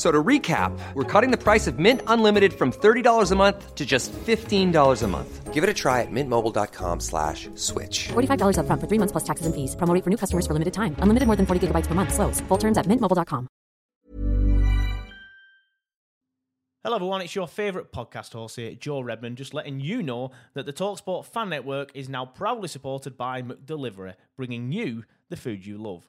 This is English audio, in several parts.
So to recap, we're cutting the price of Mint Unlimited from $30 a month to just $15 a month. Give it a try at mintmobile.com slash switch. $45 up front for three months plus taxes and fees. Promo rate for new customers for limited time. Unlimited more than 40 gigabytes per month. Slows. Full terms at mintmobile.com. Hello everyone, it's your favourite podcast host here, Joe Redman, just letting you know that the TalkSport Fan Network is now proudly supported by McDelivery, bringing you the food you love.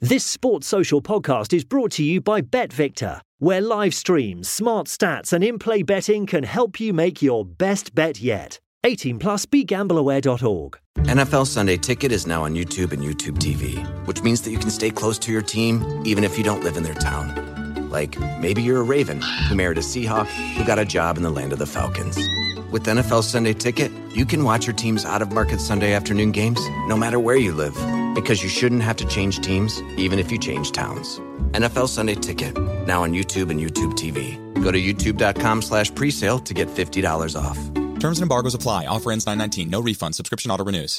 This Sports Social podcast is brought to you by BetVictor, where live streams, smart stats, and in play betting can help you make your best bet yet. 18 plus begambleaware.org. NFL Sunday Ticket is now on YouTube and YouTube TV, which means that you can stay close to your team even if you don't live in their town. Like maybe you're a Raven who married a Seahawk who got a job in the land of the Falcons. With NFL Sunday Ticket, you can watch your team's out of market Sunday afternoon games no matter where you live because you shouldn't have to change teams even if you change towns. NFL Sunday Ticket, now on YouTube and YouTube TV. Go to youtube.com slash presale to get $50 off. Terms and embargoes apply. Offer ends 919. No refund. Subscription auto renews.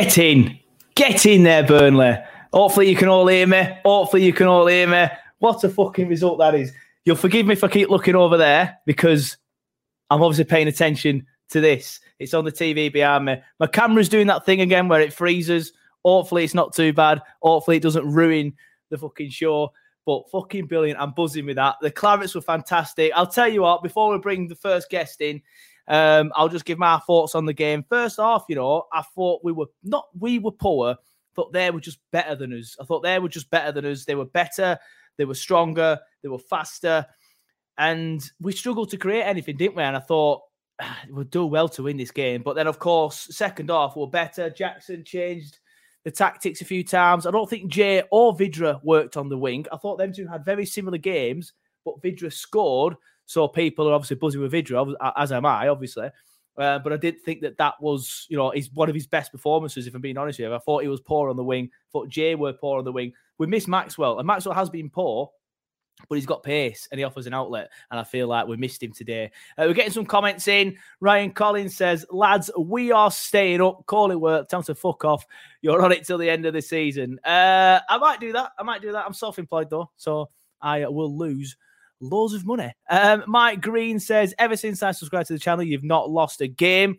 Get in. Get in there, Burnley. Hopefully you can all hear me. Hopefully you can all hear me. What a fucking result that is. You'll forgive me if I keep looking over there because I'm obviously paying attention to this. It's on the TV behind me. My camera's doing that thing again where it freezes. Hopefully it's not too bad. Hopefully it doesn't ruin the fucking show. But fucking brilliant. I'm buzzing with that. The clarets were fantastic. I'll tell you what, before we bring the first guest in, um, I'll just give my thoughts on the game. First off, you know, I thought we were not we were poor. Thought they were just better than us. I thought they were just better than us. They were better. They were stronger. They were faster, and we struggled to create anything, didn't we? And I thought we'd do well to win this game. But then, of course, second half were better. Jackson changed the tactics a few times. I don't think Jay or Vydra worked on the wing. I thought them two had very similar games, but Vydra scored. So people are obviously buzzing with Vydra, as am I, obviously. Uh, but I did think that that was, you know, he's one of his best performances, if I'm being honest with you. I thought he was poor on the wing. I thought Jay were poor on the wing. We missed Maxwell, and Maxwell has been poor, but he's got pace and he offers an outlet. And I feel like we missed him today. Uh, we're getting some comments in. Ryan Collins says, Lads, we are staying up. Call it work. Time to fuck off. You're on it till the end of the season. Uh, I might do that. I might do that. I'm self employed though. So I will lose loads of money. Um, Mike Green says, ever since I subscribed to the channel, you've not lost a game.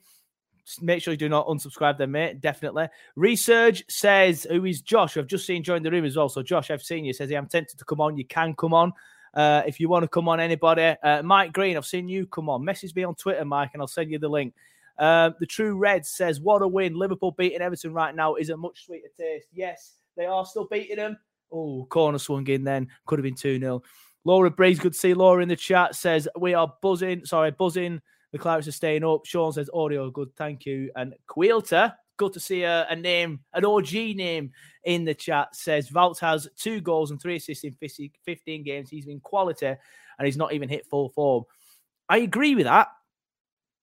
Just make sure you do not unsubscribe then, mate. Definitely. Research says, who is Josh? I've just seen join the room as well. So, Josh, I've seen you. Says, hey, I'm tempted to come on. You can come on. Uh, if you want to come on, anybody. Uh, Mike Green, I've seen you come on. Message me on Twitter, Mike, and I'll send you the link. Uh, the True Red says, what a win. Liverpool beating Everton right now is a much sweeter taste. Yes, they are still beating them. Oh, corner swung in then. Could have been 2 0. Laura Breeze, good to see Laura in the chat, says, We are buzzing. Sorry, buzzing. The Clarets are staying up. Sean says, Audio, good. Thank you. And Quilter, good to see a, a name, an OG name in the chat. Says Wout has two goals and three assists in 50 15 games. He's been quality and he's not even hit full form. I agree with that,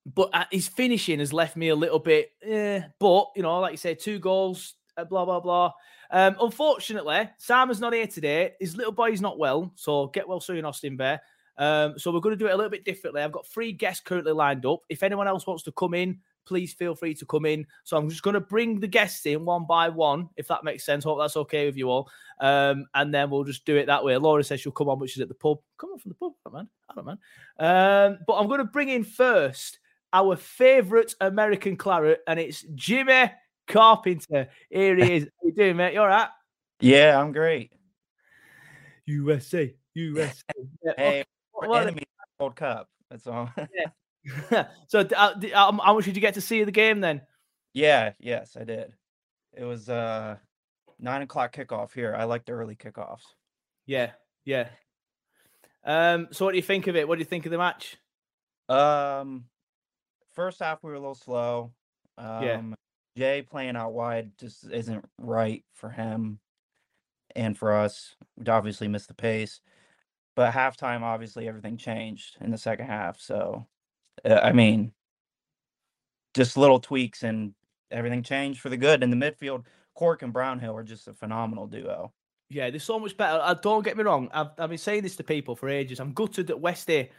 but uh, his finishing has left me a little bit. Eh, but you know, like you said, two goals, blah blah blah. Um, unfortunately, Simon's not here today. His little boy's not well, so get well soon, Austin Bear. Um, so we're going to do it a little bit differently. I've got three guests currently lined up. If anyone else wants to come in, please feel free to come in. So I'm just going to bring the guests in one by one, if that makes sense. Hope that's okay with you all. Um, and then we'll just do it that way. Laura says she'll come on, which is at the pub. Come on from the pub, I man. I don't man. Um, but I'm going to bring in first our favourite American claret, and it's Jimmy Carpenter. Here he is. How you doing, mate? You all right? Yeah, I'm great. USA, USA. Yeah, Hey, okay. What- the World Cup. That's all. yeah. so, uh, um, how much did you get to see of the game then? yeah, yes, I did. It was uh nine o'clock kickoff here. I like the early kickoffs. Yeah, yeah. Um, so what do you think of it? What do you think of the match? Um, first half we were a little slow. Um, Yeah. Jay playing out wide just isn't right for him and for us. We'd obviously missed the pace, but halftime, obviously everything changed in the second half. So, uh, I mean, just little tweaks and everything changed for the good. In the midfield, Cork and Brownhill are just a phenomenal duo. Yeah, there's so much better. Uh, don't get me wrong. I've, I've been saying this to people for ages. I'm gutted that Westy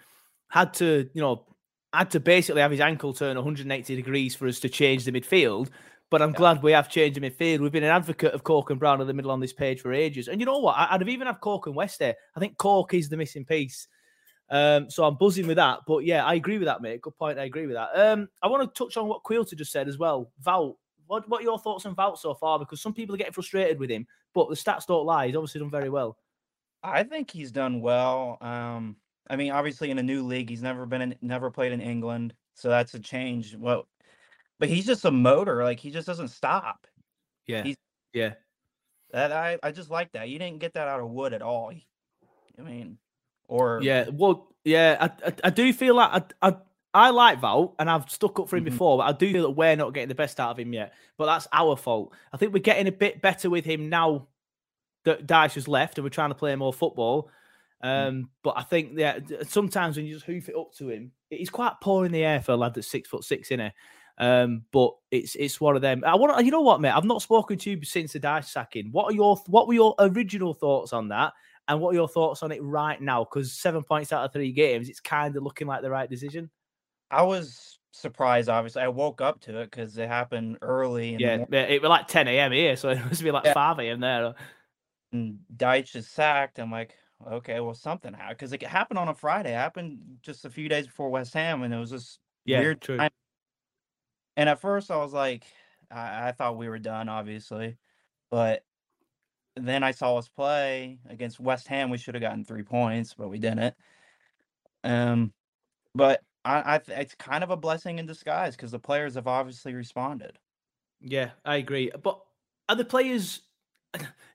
had to, you know, had to basically have his ankle turn 180 degrees for us to change the midfield. But I'm glad we have changed the midfield. We've been an advocate of Cork and Brown in the middle on this page for ages. And you know what? I'd have even have Cork and Westy. I think Cork is the missing piece. Um, so I'm buzzing with that. But yeah, I agree with that, mate. Good point. I agree with that. Um, I want to touch on what Quilter just said as well. Wout, what, what are your thoughts on Wout so far? Because some people are getting frustrated with him, but the stats don't lie. He's obviously done very well. I think he's done well. Um, I mean, obviously in a new league, he's never been in, never played in England, so that's a change. Well, but he's just a motor. Like he just doesn't stop. Yeah. He's- yeah. That I I just like that. You didn't get that out of Wood at all. I mean, or Yeah. Well, yeah, I, I, I do feel like I, I, I like Wout and I've stuck up for him Mhm. before, but I do feel that we're not getting the best out of him yet. But that's our fault. I think we're getting a bit better with him now that Dyche has left and we're trying to play more football. Um, but I think yeah, sometimes when you just hoof it up to him, he's quite poor in the air for a lad that's six foot six in it. Um, but it's it's one of them. I want you know what, mate. I've not spoken to you since the Dyche sacking. What are your what were your original thoughts on that? And what are your thoughts on it right now? Because seven points out of three games, it's kind of looking like the right decision. I was surprised. Obviously, I woke up to it because it happened early. Yeah, it was like 10 a.m. here, so it must be like Yeah. 5 a.m. there. and Dyche is sacked. I'm like, okay, well, something happened because it happened on a Friday. It happened just a few days before West Ham, and it was just Yeah, weird. true. time. And at first, I was like, I, I thought we were done, obviously, but then I saw us play against West Ham. We should have gotten three points, but we didn't. Um, but I, I th- it's kind of a blessing in disguise because the players have obviously responded. Yeah, I agree. But are the players?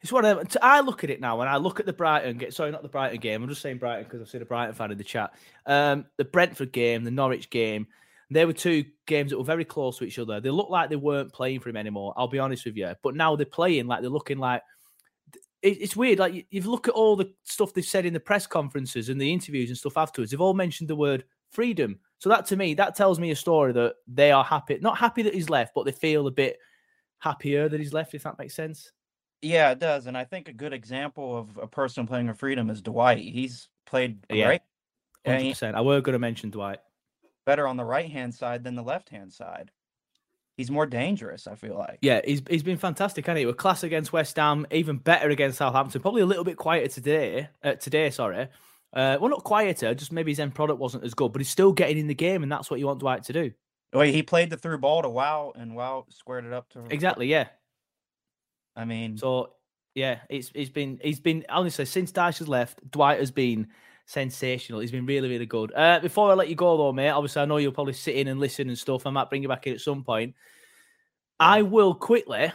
It's one of them. I look at it now, and I look at the Brighton game. Sorry, not the Brighton game. I'm just saying Brighton because I've seen a Brighton fan in the chat. Um, the Brentford game, the Norwich game. They were two games that were very close to each other. They looked like they weren't playing for him anymore. I'll be honest with you. But now they're playing like they're looking like. It's weird. Like you- look at all the stuff they've said in the press conferences and the interviews and stuff afterwards. They've all mentioned the word freedom. So that to me, that tells me a story that they are happy. Not happy that he's left, but they feel a bit happier that he's left. If that makes sense. Yeah, it does. And I think a good example of a person playing for freedom is Dwight. He's played Yeah, great. Hundred And he- percent. I were going to mention Dwight. better on the right hand side than the left hand side. He's more dangerous, I feel like. Yeah, he's he's been fantastic. Hasn't he? We're class against West Ham, even better against Southampton. Probably a little bit quieter today. Uh, today, sorry. Uh, well, not quieter. Just maybe his end product wasn't as good, but he's still getting in the game, and that's what you want Dwight to do. Well, he played the through ball to Wout, and Wout squared it up to. Exactly. Yeah. I mean, So yeah, it's it's been he's been honestly since Dyche has left, Dwight has been sensational. He's been really really good. Uh, before I let you go though, mate, obviously I know you'll probably sit in and listen and stuff. I might bring you back in at some point. I will quickly,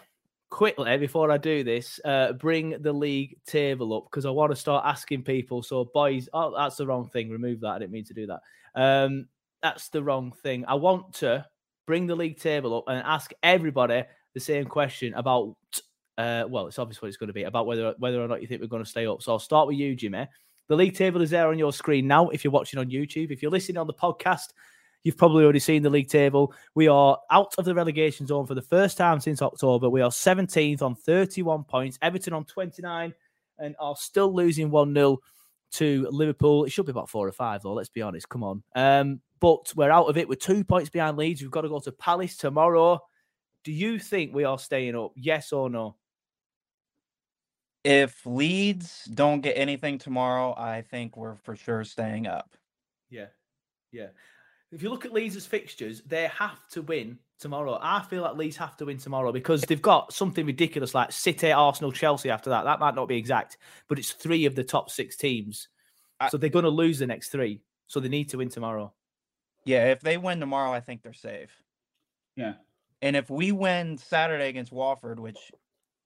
quickly before I do this, uh, bring the league table up because I want to start asking people. So boys, oh, that's the wrong thing. Remove that. I didn't mean to do that. Um, that's the wrong thing. I want to bring the league table up and ask everybody the same question about. Uh, well, it's obvious what it's going to be about whether whether or not you think we're going to stay up. So I'll start with you, Jimmy. The league table is there on your screen now. If you're watching on YouTube, if you're listening on the podcast, you've probably already seen the league table. We are out of the relegation zone for the first time since October. We are 17th on 31 points. Everton on 29 and are still losing 1 0 to Liverpool. It should be about four or five, though. Let's be honest. Come on. Um, but we're out of it. We're two points behind Leeds. We've got to go to Palace tomorrow. Do you think we are staying up? Yes or no? If Leeds don't get anything tomorrow, I think we're for sure staying up. Yeah. Yeah. If you look at Leeds' fixtures, they have to win tomorrow. I feel like Leeds have to win tomorrow because they've got something ridiculous like City, Arsenal, Chelsea after that. That might not be exact, but it's three of the top six teams. I- so they're going to lose the next three. So they need to win tomorrow. Yeah, if they win tomorrow, I think they're safe. Yeah. And if we win Saturday against Watford, which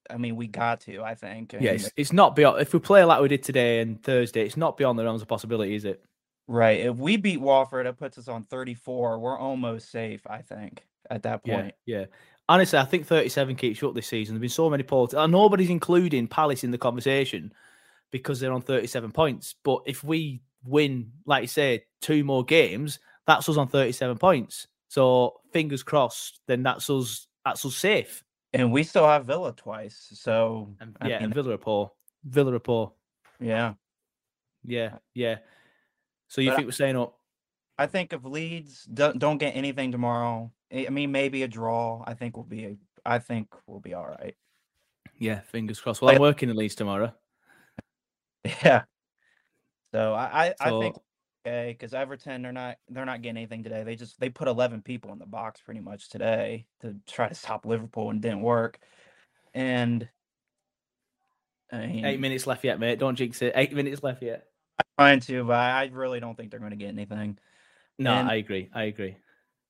I mean we got to, I think. Yeah, it's, it's not beyond. If we play like we did today and Thursday, it's not beyond the realms of possibility, is it? right. If we beat Watford, it puts us on 34. We're almost safe, I think, at that point. yeah. Honestly, I think 37 keeps you up this season. There's been so many polls. And nobody's including Palace in the conversation because they're on 37 points. But if we win, like you say, two more games, that's us on 37 points. So fingers crossed, then that's us that's us safe. And we still have Villa twice. So And I yeah, mean, and Villa are. Villa are yeah. Yeah, yeah. So you But I- think we're staying up? I think if Leeds don't, don't get anything tomorrow, I I mean maybe a draw, I think we'll be I think we'll be all right. Yeah, fingers crossed. Well, I'm working at Leeds tomorrow. Yeah. So I I, I think So- okay because Everton they're not they're not getting anything today. They just they put eleven people in the box pretty much today to try to stop Liverpool and didn't work. And I mean, Eight minutes left yet, mate. Don't jinx it. Eight minutes left yet. I'm trying to, but I really don't think they're going to get anything. No, And- I agree. I agree.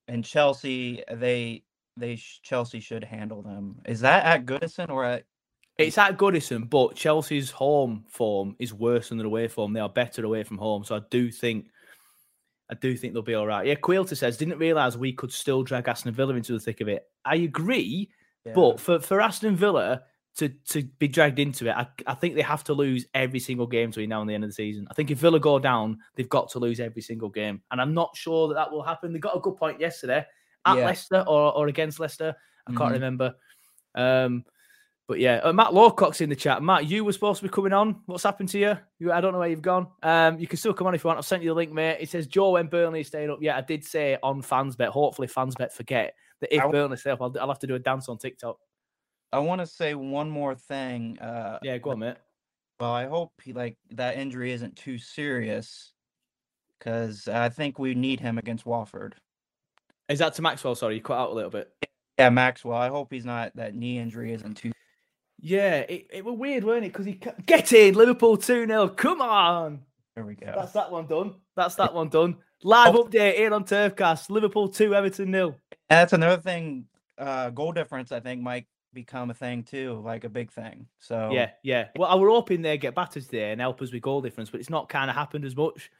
And Chelsea, they they Chelsea should handle them. Is that at Goodison or at? It's at Goodison, but Chelsea's home form is worse than their away form. They are better away from home, so I do think, I do think they'll be all right. Yeah, Quilter says didn't realise we could still drag Aston Villa into the thick of it. I agree, Yeah. but for for Aston Villa to to be dragged into it, I, I think they have to lose every single game between now and the end of the season. I think if Villa go down, they've got to lose every single game, and I'm not sure that that will happen. They got a good point yesterday at Yeah. Leicester or, or against Leicester. I can't Mhm. remember. Um, but yeah, uh, Matt Lawcock's in the chat. Matt, you were supposed to be coming on. What's happened to you? you? I don't know where you've gone. Um, you can still come on if you want. I've sent you the link, mate. It says Joe when Burnley is staying up. Yeah, I did say on fansbet. Hopefully, fansbet forget that if I Burnley stay up, I'll, I'll have to do a dance on TikTok. I want to say one more thing. Uh, Yeah, go on, mate. Well, I hope he, like that injury isn't too serious, because I think we need him against Watford. Is that to Maxwell? Sorry, you cut out a little bit. Yeah, Maxwell. I hope he's not that knee injury isn't too. Yeah, it, it was weird, weren't it? Because he ca- get in Liverpool two 0 Come on, There we go. that's that one done. That's that one done. Live update here on Turfcast. Liverpool two, Everton nil. And that's another thing. Uh, goal difference, I think, might become a thing too, like a big thing. So Yeah, yeah. Well, I were hoping they get battered today and help us with goal difference, but it's not kind of happened as much.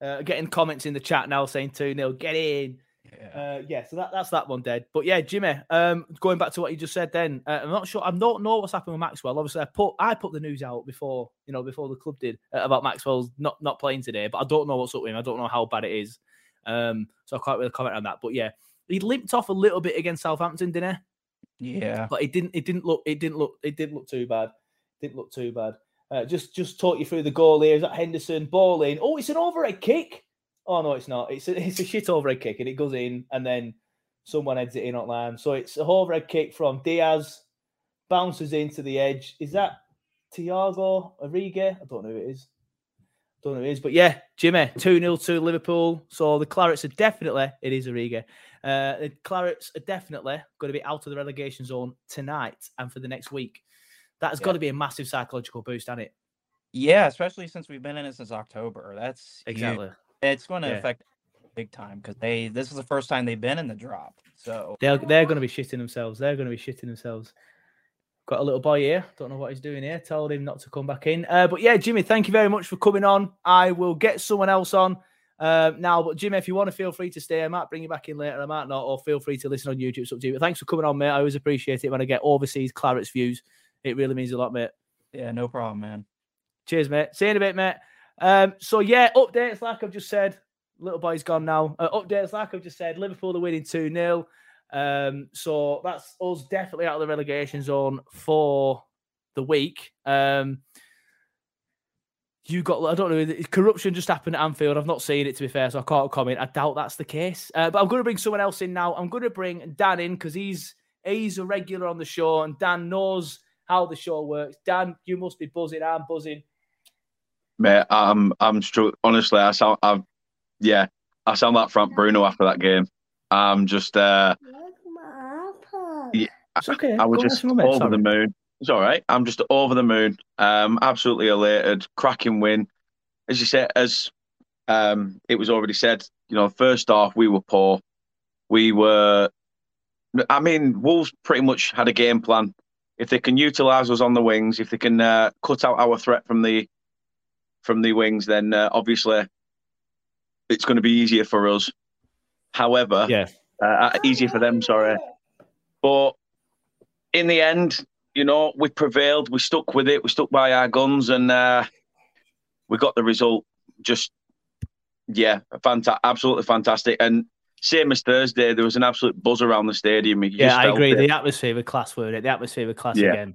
Uh, getting comments in the chat now saying 2 0, get in. Yeah. Uh, yeah, so that, that's that one dead. But yeah, Jimmy, um, going back to what you just said then, uh, I'm not sure, I don't know what's happened with Maxwell. Obviously, I put I put the news out before, you know, before the club did uh, about Maxwell's not, not playing today, but I don't know what's up with him. I don't know how bad it is. Um, so I can't really comment on that. But yeah, he limped off a little bit against Southampton, didn't he? yeah. but it didn't it didn't look it didn't look it didn't look too bad didn't look too bad uh, just just talk you through the goal here is that henderson ball in oh it's an overhead kick oh no it's not it's a, it's a shit overhead kick and it goes in and then someone heads it in on line so it's a overhead kick from diaz bounces into the edge is that tiago Origi? i don't know who it is don't know who it is but yeah jimmy 2-0 to liverpool so the clarets are definitely it is Origi. Uh, the Clarets are definitely going to be out of the relegation zone tonight and for the next week. That has got to be a massive psychological boost, hasn't it? Yeah, especially since we've been in it since October. That's huge. It's going to Yeah. affect big time because they this is the first time they've been in the drop. So They're they're going to be shitting themselves. They're going to be shitting themselves. Got a little boy here. Don't know what he's doing here. Told him not to come back in. Uh, but yeah, Jimmy, thank you very much for coming on. I will get someone else on Um, now, but Jimmy, if you want to feel free to stay, I might bring you back in later. I might not, or feel free to listen on YouTube. It's up to you. But thanks for coming on, mate. I always appreciate it when I get overseas Claret's views. It really means a lot, mate. Yeah, no problem, man. Cheers, mate. See you in a bit, mate. Um, so yeah, updates like I've just said. Little boy's gone now. Uh, updates like I've just said. Liverpool are winning two 0 um, So that's us definitely out of the relegation zone for the week. Um, you got I don't know corruption just happened at Anfield. I've not seen it to be fair, so I can't comment. I doubt that's the case. Uh, but I'm going to bring someone else in now. I'm going to bring Dan in because he's he's a regular on the show and Dan knows how the show works. Dan, you must be buzzing. I'm buzzing. Mate, I'm I'm str- honestly I sound I've yeah I sound like Frank Bruno after that game. I'm just uh yeah, It's okay. I was Go just listen, mate. over Sorry. the moon. It's all right. I'm just over the moon. Um, absolutely elated. Cracking win. As you said, as um, it was already said, you know, first off, we were poor. We were. I mean, Wolves pretty much had a game plan. If they can utilise us on the wings, if they can uh, cut out our threat from the from the wings, then uh, obviously it's going to be easier for us. However, Yeah. uh, easier for them. Sorry, but in the end, you know, we prevailed. We stuck with it. We stuck by our guns, and uh, we got the result. Just yeah, fanta- absolutely fantastic. And same as Thursday, there was an absolute buzz around the stadium. You Yeah, I agree. it. The atmosphere with class, were it? The atmosphere with class Yeah. again.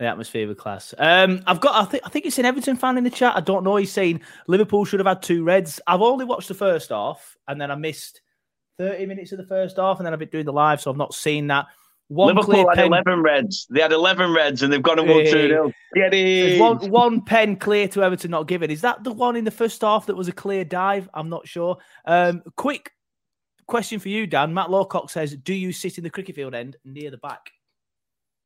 The atmosphere with class. Um, I've got. I think. I think it's an Everton fan in the chat. I don't know. He's saying Liverpool should have had two reds. I've only watched the first half, and then I missed thirty minutes of the first half, and then I've been doing the live, so I've not seen that. One Liverpool clear had pen, 11 reds. They had 11 reds and they've gone and won 2 0. Get in. one one pen clear to Everton not given. Is that the one in the first half that was a clear dive? I'm not sure. Um, quick question for you, Dan. Matt Lawcock says, "Do you sit in the cricket field end near the back?"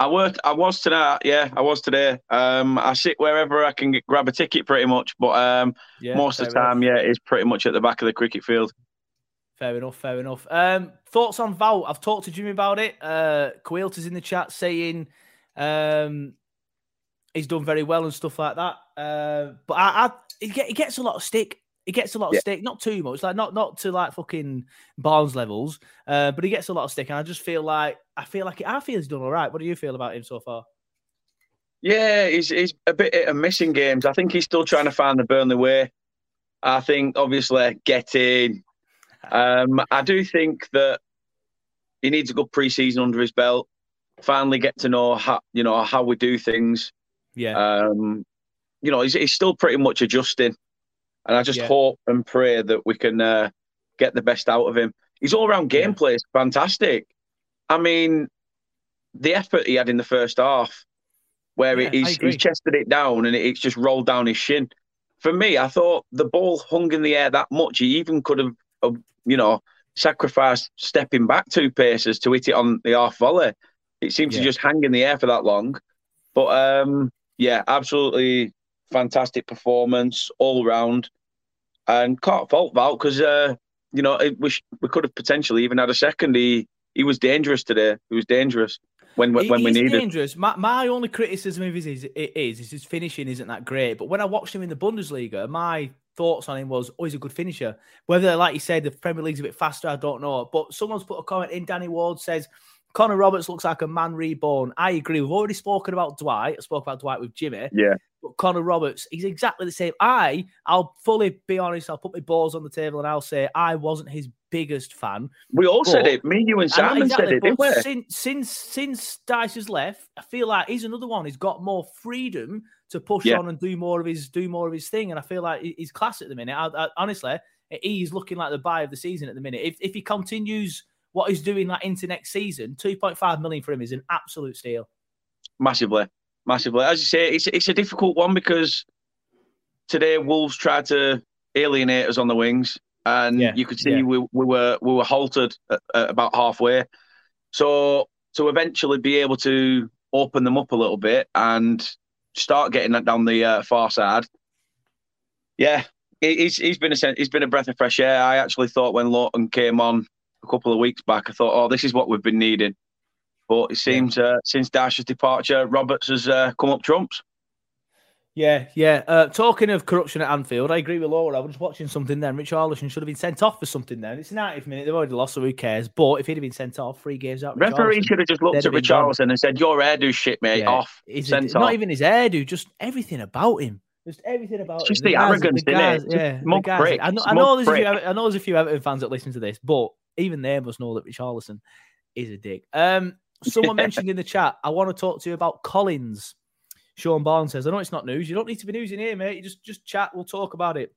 I worked. I was tonight. Yeah, I was today. Um, I sit wherever I can get, grab a ticket, pretty much. But um, Yeah, most of the fair enough. time, yeah, it's pretty much at the back of the cricket field. Fair enough, fair enough. Um, thoughts on Wout? I've talked to Jimmy about it. Uh, Quilter's in the chat saying um, he's done very well and stuff like that. Uh, but I, I he, get, he gets a lot of stick. He gets a lot of Yeah. stick, not too much, like not not to like fucking Barnes levels, uh, but he gets a lot of stick, and I just feel like I feel like I feel he's done all right. What do you feel about him so far? Yeah, he's he's a bit hit missing games. I think he's still trying to find the Burnley way. I think obviously getting. Um, I do think that he needs a good pre-season under his belt. Finally, get to know how you know how we do things. Yeah, Um, you know, he's, he's still pretty much adjusting, and I just Yeah. hope and pray that we can uh, get the best out of him. His all-round gameplay is fantastic. I mean, the effort he had in the first half, where Yeah, he's, he's chested it down and it's just rolled down his shin. For me, I thought the ball hung in the air that much. He even could have, uh, you know, sacrificed stepping back two paces to hit it on the half volley. It seemed Yeah. to just hang in the air for that long. But um, yeah, absolutely fantastic performance all round, and can't fault Wout because uh, you know it, we sh- we could have potentially even had a second. He he was dangerous today. He was dangerous when when, He- when we he's needed. dangerous. My, my only criticism of his is, it is is his finishing isn't that great. But when I watched him in the Bundesliga, my thoughts on him was, oh, he's a good finisher. Whether, like you said, the Premier League's a bit faster, I don't know. But someone's put a comment in. Danny Ward says Connor Roberts looks like a man reborn. I agree. We've already spoken about Dwight. I spoke about Dwight with Jimmy. Yeah, But Connor Roberts, he's exactly the same. I, I'll fully be honest. I'll put my balls on the table and I'll say I wasn't his biggest fan. we all said But- it. Me, you, and Simon said it, didn't we? Since since since Dyche has left, I feel like he's another one. He's got more freedom to push Yeah. on and do more of his do more of his thing, and I feel like he's class at the minute. I, I, honestly, he's looking like the buy of the season at the minute. If if he continues what he's doing like into next season, two point five million for him is an absolute steal. Massively, massively. As you say, it's it's a difficult one because today Wolves tried to alienate us on the wings, and Yeah, you could see yeah. we, we were we were halted at, at about halfway. So to eventually be able to open them up a little bit and start getting that down the uh, far side, yeah, he- he's he's been a he's been a breath of fresh air. I actually thought when Lowton came on a couple of weeks back, I thought, oh, this is what we've been needing. But it seems uh, since Dyche's departure, Roberts has uh, come up trumps. Yeah, yeah. Uh, talking of corruption at Anfield, I agree with Laura. I was watching something then. Richarlison should have been sent off for something then. It's a 90th minute. They've already lost, so who cares? But if he'd have been sent off, three games out. Referee should have just looked at Richarlison and said, "Your hairdo shit, mate. Yeah. Off. Sent it, off." not even his hairdo, just everything about him. Just everything about It's him. just the guys- arrogance, the guys- Just Yeah, the guys- I know, I know there's a few. I know there's a few Everton fans that listen to this, but even they must know that Richarlison is a dick. Um, someone mentioned in the chat, I want to talk to you about Collins. Sean Barnes says, I know it's not news. You don't need to be news in here, mate. You just just chat. We'll talk about it.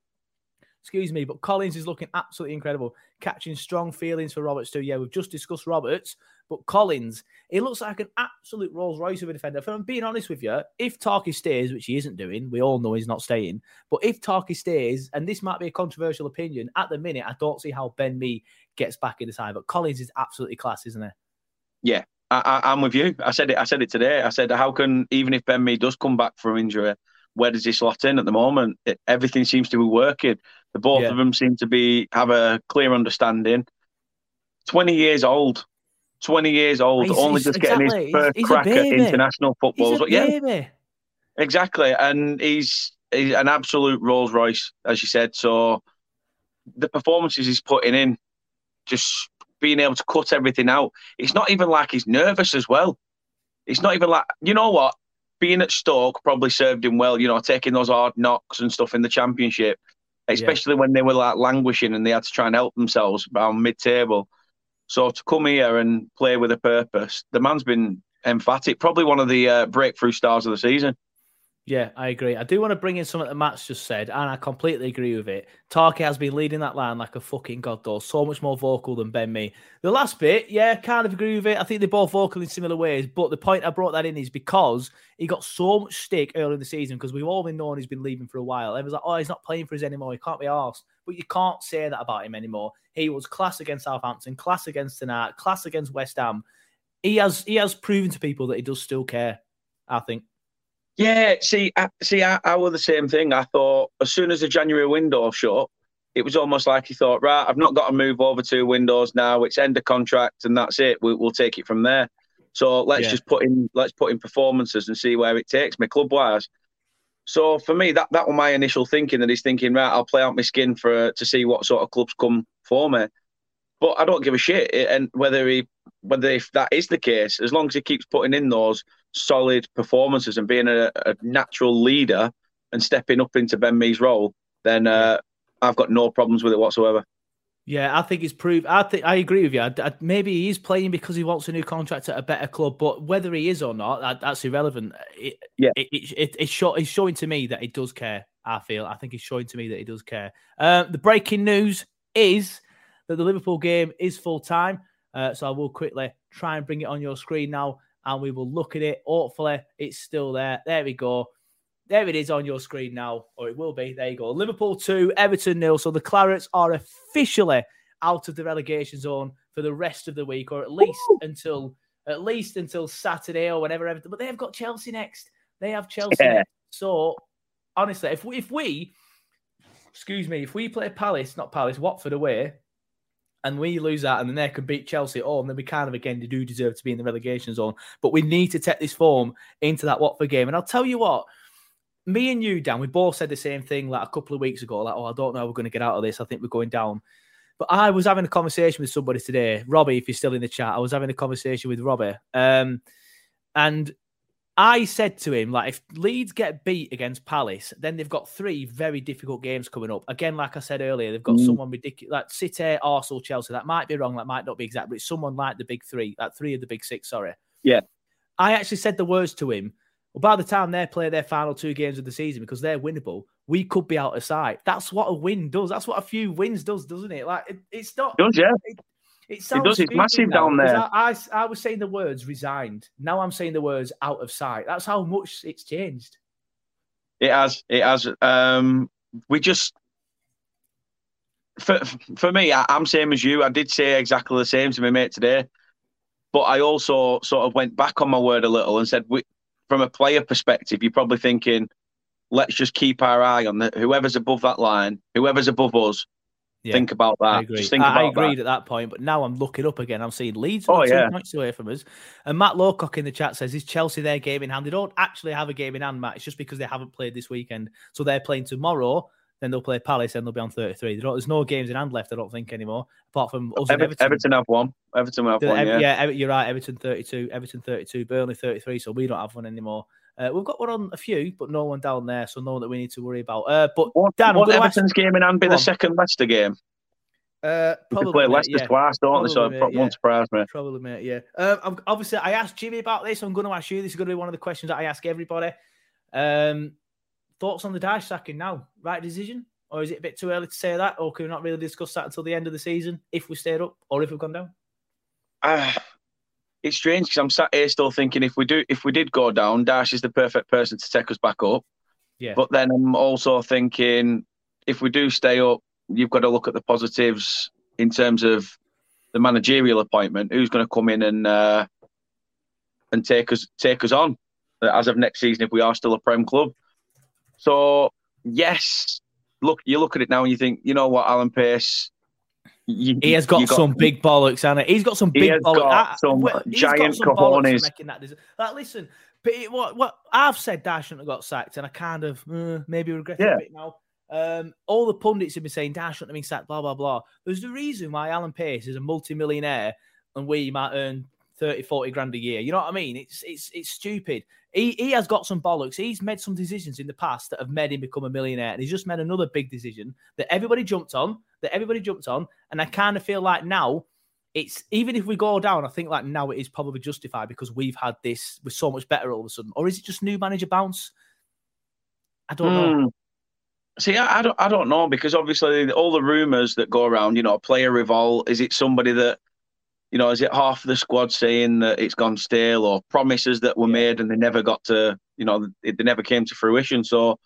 Excuse me, but Collins is looking absolutely incredible, catching strong feelings for Roberts too. Yeah, we've just discussed Roberts, but Collins, he looks like an absolute Rolls Royce of a defender. If I'm being honest with you, if Tarky stays, which he isn't doing, we all know he's not staying. But if Tarky stays, and this might be a controversial opinion, at the minute I don't see how Ben Mee gets back in the side. But Collins is absolutely class, isn't he? Yeah, I, I, I'm with you. I said it. I said it today. I said, how can even if Ben Mee does come back from injury, where does he slot in at the moment? It, everything seems to be working. The both Yeah. of them seem to be have a clear understanding. Twenty years old. 20 years old, He's- only he's- just getting exactly. his first He's- crack at international football. But yeah. Exactly, and he's he's an absolute Rolls Royce, as you said. So the performances he's putting in, just being able to cut everything out. It's not even like he's nervous as well. It's not even like you know what. Being at Stoke probably served him well. You know, taking those hard knocks and stuff in the Championship, especially when they were like languishing and they had to try and help themselves around mid-table. So to come here and play with a purpose, the man's been emphatic. Probably one of the uh, breakthrough stars of the season. Yeah, I agree. I do want to bring in something that Matt's just said, and I completely agree with it. Tarky has been leading that line like a fucking god, though. So much more vocal than Ben Mee. The last bit, yeah, kind of agree with it. I think they're both vocal in similar ways, but the point I brought that in is because he got so much stick early in the season because we've all been knowing he's been leaving for a while. Everyone's like, oh, he's not playing for us anymore. He can't be arsed. But you can't say that about him anymore. He was class against Southampton, class against tonight, class against West Ham. He has he has proven to people that he does still care. I think. Yeah, see, I, see, I, I were the same thing. I thought as soon as the January window shut, it was almost like he thought, right, I've not got to move over to Windows now. It's end of contract, and that's it. We, we'll take it from there. So let's Yeah. just put in, let's put in performances and see where it takes me club wise. So for me, that that was my initial thinking. That he's thinking, right, I'll play out my skin for to see what sort of clubs come for me. But I don't give a shit, and whether he, whether if that is the case, as long as he keeps putting in those solid performances and being a, a natural leader and stepping up into Ben Mee's role, then uh, I've got no problems with it whatsoever. Yeah, I think it's proved. I think I agree with you. I, I- maybe he is playing because he wants a new contract at a better club, but whether he is or not, that, that's irrelevant. It, Yeah. it, it, it, it's, show, it's showing to me that he does care. I feel. I think it's showing to me that he does care. Uh, the breaking news is that the Liverpool game is full time. Uh, so I will quickly try and bring it on your screen now, and we will look at it. Hopefully, it's still there. There we go. There it is on your screen now, or it will be. There you go. Liverpool 2, Everton nil. So the Clarets are officially out of the relegation zone for the rest of the week, or at least until at least until Saturday or whenever Everton. But they have got Chelsea next. They have Chelsea Yeah. So honestly, if we if we excuse me, if we play Palace, not Palace, Watford away, and we lose that, and then they can beat Chelsea at home, then we kind of again do deserve to be in the relegation zone. But we need to take this form into that Watford game. And I'll tell you what, me and you, Dan, we both said the same thing like a couple of weeks ago. Like, oh, I don't know how we're going to get out of this. I think we're going down. But I was having a conversation with somebody today, Robbie, if you're still in the chat. I was having a conversation with Robbie, um, and I said to him, like, if Leeds get beat against Palace, then they've got three very difficult games coming up. Again, like I said earlier, they've got Mm. someone ridiculous, like City, Arsenal, Chelsea. That might be wrong. That might not be exact, but it's someone like the big three, like three of the big six. Sorry. Yeah. I actually said the words to him. Well, by the time they play their final two games of the season, because they're winnable, we could be out of sight. That's what a win does. That's what a few wins does, doesn't it? Like it, it's not. It does, yeah. It, it sounds does, it's massive now, down there. I, I, I was saying the words resigned. Now I'm saying the words out of sight. That's how much it's changed. It has. It has. Um, we just, for for me, I, I'm same as you. I did say exactly the same to my mate today, but I also sort of went back on my word a little and said, we, from a player perspective, you're probably thinking, let's just keep our eye on the, whoever's above that line, whoever's above us. Yeah, think about that. I agree. Just think I, I agreed that. at that point, but now I'm looking up again. I'm seeing Leeds Oh, two yeah. points away from us. And Matt Lowcock in the chat says, Is Chelsea their game in hand? They don't actually have a game in hand, Matt. It's just because they haven't played this weekend. So they're playing tomorrow, then they'll play Palace and they'll be on 33. They don't, there's no games in hand left, I don't think, anymore, apart from us Ever- Everton. Everton. have one. Everton have one. Yeah. Ever- you're right. Everton 32, Everton 32, Burnley 33. So we don't have one anymore. Uh, we've got one on a few, but no one down there. So no one that we need to worry about. Uh, but Dan, I'm ask- Everton's game in hand be Go the on. second Leicester game? Uh, probably play mate, Leicester yeah. twice, don't they? So Probably, it mate, won't surprise me. Probably, mate. Yeah. Um, I'm, obviously, I asked Jimmy about this. I'm going to ask you. This is going to be one of the questions that I ask everybody. Um, thoughts on the Dyche sacking now? Right decision, or is it a bit too early to say that, or can we not really discuss that until the end of the season if we stayed up or if we've gone down? Ah, it's strange because I'm sat here still thinking if we do, if we did go down, Dyche is the perfect person to take us back up. Yeah. But then I'm also thinking if we do stay up, you've got to look at the positives in terms of the managerial appointment. Who's going to come in and uh, and take us take us on as of next season if we are still a Prem club? So yes, look, you look at it now and you think, you know what, Alan Pace. You, He has got, you some big bollocks, he? He's got some He big has bollocks. got I- some well, he's got giant some cojones. making that decision. Like, listen, but it, what what I've said, Dyche shouldn't have got sacked, and I kind of uh, maybe regret it a bit now. Um, all the pundits have been saying Dyche shouldn't have been sacked, blah blah blah. There's the reason why Alan Pace is a multi-millionaire and we might earn 30, 40 grand a year. You know what I mean? It's it's it's stupid. He he has got some bollocks. He's made some decisions in the past that have made him become a millionaire, and he's just made another big decision that everybody jumped on. That everybody jumped on, and I kind of feel like now it's even if we go down, I think like now it is probably justified because we've had this we're so much better all of a sudden. Or is it just new manager bounce? I don't know. Hmm. See, I, I don't, I don't know because obviously all the rumours that go around, you know, player revolt. Is it somebody that, you know, is it half the squad saying that it's gone stale or promises that were made and they never got to, you know, they never came to fruition? So,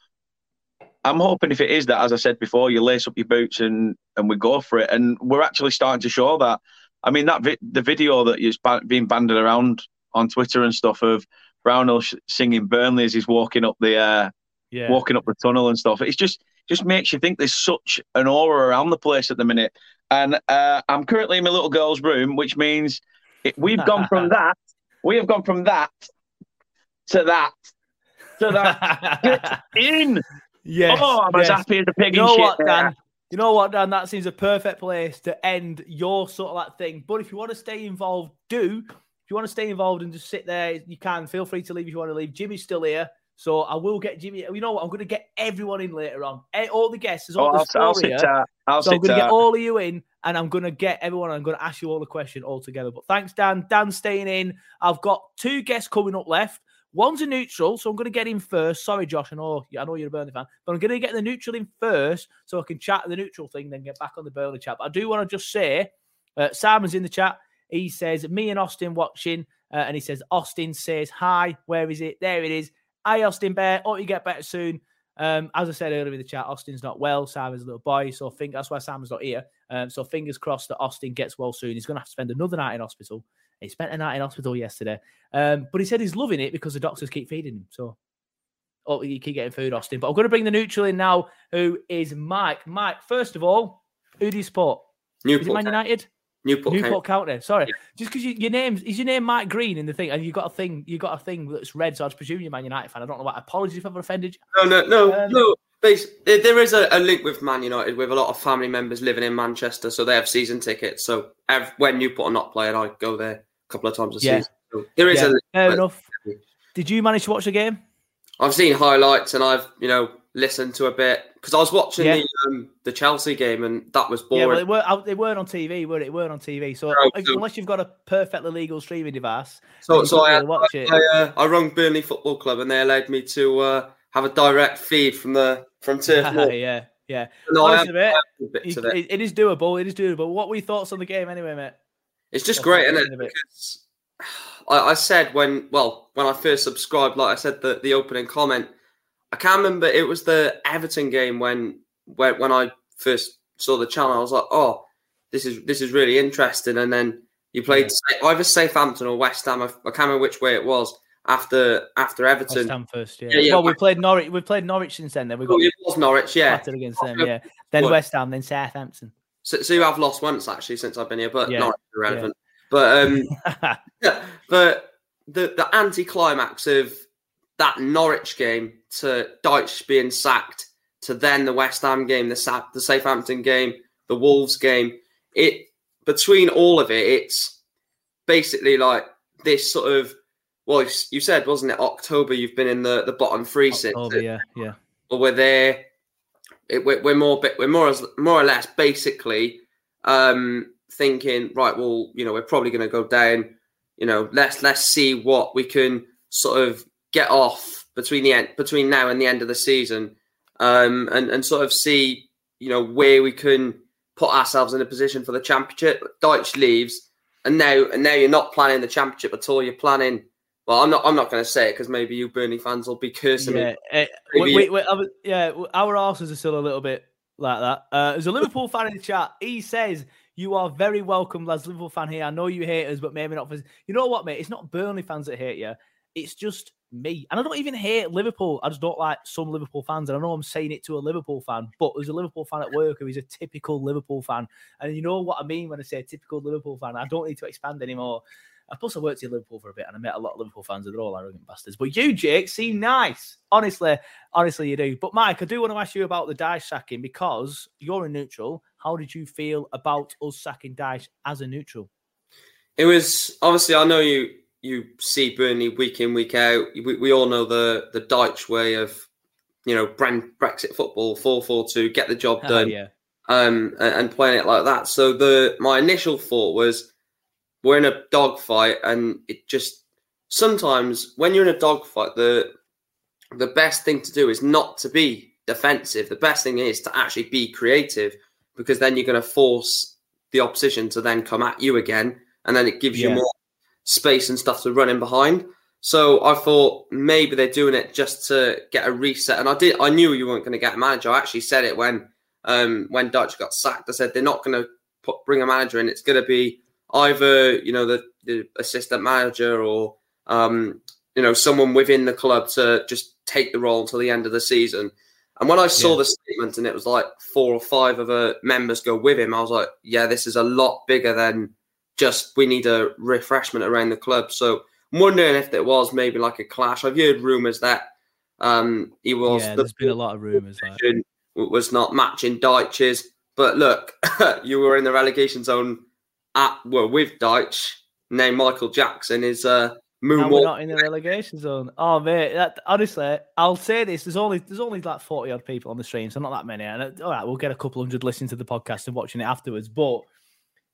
I'm hoping if it is that, as I said before, you lace up your boots and and we go for it. And we're actually starting to show that. I mean, that vi- the video that is ba- being banded around on Twitter and stuff of Brownhill sh- singing Burnley as he's walking up the uh, Yeah. walking up the tunnel and stuff. It's just just makes you think there's such an aura around the place at the minute. And uh, I'm currently in my little girl's room, which means it, we've gone from that, we have gone from that to that to that. Get in. Yes. Oh, I'm as happy as a pig You know what, there. Dan? You know what, Dan? That seems a perfect place to end your sort of that thing. But if you want to stay involved, do. If you want to stay involved and just sit there, you can. Feel free to leave if you want to leave. Jimmy's still here. So I will get Jimmy. You know what? I'm going to get everyone in later on. Eh, All the guests. There's all Oh, the I'll, I'll sit here. I'll so I'm going to get all of you in, and I'm going to get everyone. I'm going to ask you all the question all together. But thanks, Dan. Dan's staying in. I've got two guests coming up left. One's a neutral, so I'm going to get him first. Sorry, Josh. I know, I know you're a Burnley fan, but I'm going to get the neutral in first, so I can chat the neutral thing, then get back on the Burnley chat. But I do want to just say, uh, Simon's in the chat. He says me and Austin watching, uh, and he says Austin says hi. Where is it? There it is. Hi, Austin Bear. Hope you get better soon. Um, as I said earlier in the chat, Austin's not well. Simon's a little boy, so I think that's why Simon's not here. Um, so fingers crossed that Austin gets well soon. He's going to have to spend another night in hospital. He spent a night in hospital yesterday, um, but he said he's loving it because the doctors keep feeding him. So, oh, you keep getting food, Austin. But I'm going to bring the neutral in now, who is Mike. Mike, first of all, who do you support? Is it Newport Man. United? Newport, Newport County. County. Sorry, just because you, your name is your name Mike Green in the thing, and you got a thing, you got a thing that's red. So I just presume you're Man United fan. I don't know what. Apologies if I've offended you. No, no, no, Um, no. Bas- there is a, a link with Man United with a lot of family members living in Manchester, so they have season tickets. So ev- when Newport are not playing, I go there couple of times a Yeah. season. So there is Yeah, a fair enough. Did you manage to watch the game? I've seen highlights and I've you know listened to a bit because I was watching Yeah. the um, the Chelsea game and that was Yeah, well, boring. they weren't. They weren't on TV, were it? It weren't on TV. So No, if- no. unless you've got a perfectly legal streaming device, So, so I, really watch it. I, uh, I rung Burnley Football Club and they allowed me to uh, have a direct feed from the from Turf Moor. yeah, yeah. No, I Honestly, have- mate, I have bits you- of it. it- it is doable. It is doable. What were your thoughts on the game, anyway, mate? It's just That's great, isn't it? thinking of it. Because I, I said when, well, when I first subscribed, like I said, the, the opening comment, I can't remember. It was the Everton game when, when when I first saw the channel. I was like, oh, this is this is really interesting. And then you played Sa- either Southampton or West Ham. I, I can't remember which way it was after after Everton. West Ham first, yeah. Yeah, yeah, well, we played Norwich. We played Norwich since then. Then we Oh, got it was Norwich, yeah. against them. Yeah. Then West Ham. Then Southampton. So, so you have lost once actually since I've been here, but Yeah, not irrelevant. But um, but the the anticlimax of that Norwich game to Dyche being sacked to then the West Ham game, the Sa- the Southampton game, the Wolves game. It between all of it, it's basically like this sort of. Well, you said wasn't it October? You've been in the the bottom three since. October, yeah, yeah. But we're there. It, we're, we're more bit- we're more as more or less basically um, thinking right. Well, you know, we're probably going to go down. You know, let's let's see what we can sort of get off between the end between now and the end of the season, um, and and sort of see you know where we can put ourselves in a position for the championship. Dyche leaves, and now and now you're not planning the championship at all. You're planning. Well, I'm not. I'm not going to say it because maybe you Burnley fans will be cursing Yeah, me. Maybe- wait, wait, wait, was- yeah, our arses are still a little bit like that. Uh, there's a Liverpool fan in the chat. He says, You are very welcome, lads. Liverpool fan here. I know you hate us, but maybe not for. You know what, mate? It's not Burnley fans that hate you. It's just me. And I don't even hate Liverpool. I just don't like some Liverpool fans. And I know I'm saying it to a Liverpool fan, but there's a Liverpool fan at work who is a typical Liverpool fan. And you know what I mean when I say typical Liverpool fan? I don't need to expand anymore. Uh, Plus, I worked in Liverpool for a bit and I met a lot of Liverpool fans and they're all arrogant bastards. But you, Jake, seem nice. Honestly, honestly, you do. But Mike, I do want to ask you about the Dyche sacking because you're a neutral. How did you feel about us sacking Dyche as a neutral? It was obviously I know you you see Burnley week in week out. We, we all know the the Dyche way of you know brand Brexit football four four two get the job Ah, done yeah. um and, and playing it like that. So the my initial thought was we're in a dogfight and it just sometimes when you're in a dogfight the the best thing to do is not to be defensive. The best thing is to actually be creative because then you're going to force the opposition to then come at you again, and then it gives you more space and stuff to run in behind. So I thought maybe they're doing it just to get a reset. And I did. I knew you weren't going to get a manager. I actually said it when um, when Dyche got sacked. I said they're not going to put bring a manager in. It's going to be either you know the, the assistant manager or um, you know someone within the club to just take the role until the end of the season. And when I saw Yeah. the statement and it was like four or five of the members go with him, I was like, yeah, this is a lot bigger than just we need a refreshment around the club. So I'm wondering if there was maybe like a clash. I've heard rumours that um, he was yeah, the there's been a lot of rumours. Like. was not matching Dyche's. But look, you were in the relegation zone at well with Dyche. Named Michael Jackson is uh, Now we're not in the relegation zone. Oh mate, that, honestly, I'll say this: there's only there's only like forty odd people on the stream, so not that many. And uh, all right, we'll get a couple hundred listening to the podcast and watching it afterwards. But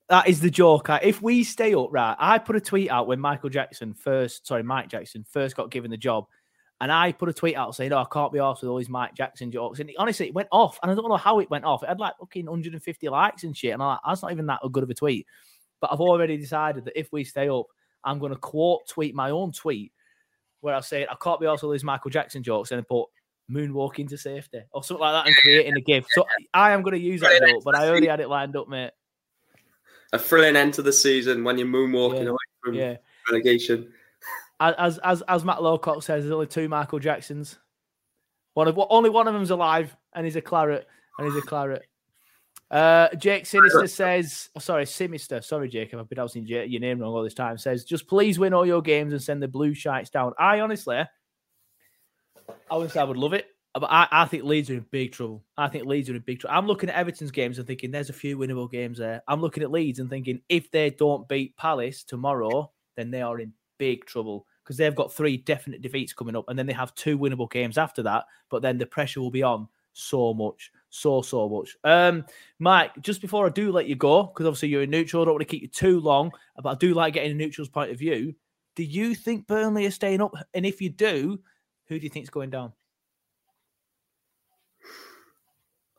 that is the joke. If we stay up, right? I put a tweet out when Michael Jackson first, sorry, Mike Jackson first got given the job, and I put a tweet out saying, "Oh, I can't be off with all these Mike Jackson jokes." And honestly, it went off, and I don't know how it went off. It had like fucking 150 likes and shit, and I'm like, that's not even that good of a tweet. But I've already decided that if we stay up, I'm going to quote tweet my own tweet where I say I can't be also these Michael Jackson jokes and I put moonwalk into safety or something like that and creating a gift. So I am going to use that joke, but I already had it lined up, mate. a thrilling end to the season when you're moonwalking Yeah, away from yeah. relegation. As as as Matt Lowcock says, there's only two Michael Jacksons. One of only one of them's alive, and he's a claret, and he's a claret. Uh, Jake Sinister says, oh, sorry, Sinister. Sorry, Jacob, I've been pronouncing your name wrong all this time. Says, just please win all your games and send the blue shites down. I honestly, I would say I would love it, but I, I think Leeds are in big trouble. I think Leeds are in big trouble. I'm looking at Everton's games and thinking there's a few winnable games there. I'm looking at Leeds and thinking if they don't beat Palace tomorrow, then they are in big trouble because they've got three definite defeats coming up, and then they have two winnable games after that. But then the pressure will be on so much, so so much. Um, Mike, just before I do let you go, because obviously you're a neutral, I don't want to keep you too long, but I do like getting a neutral's point of view. Do you think Burnley are staying up? And if you do, who do you think's going down?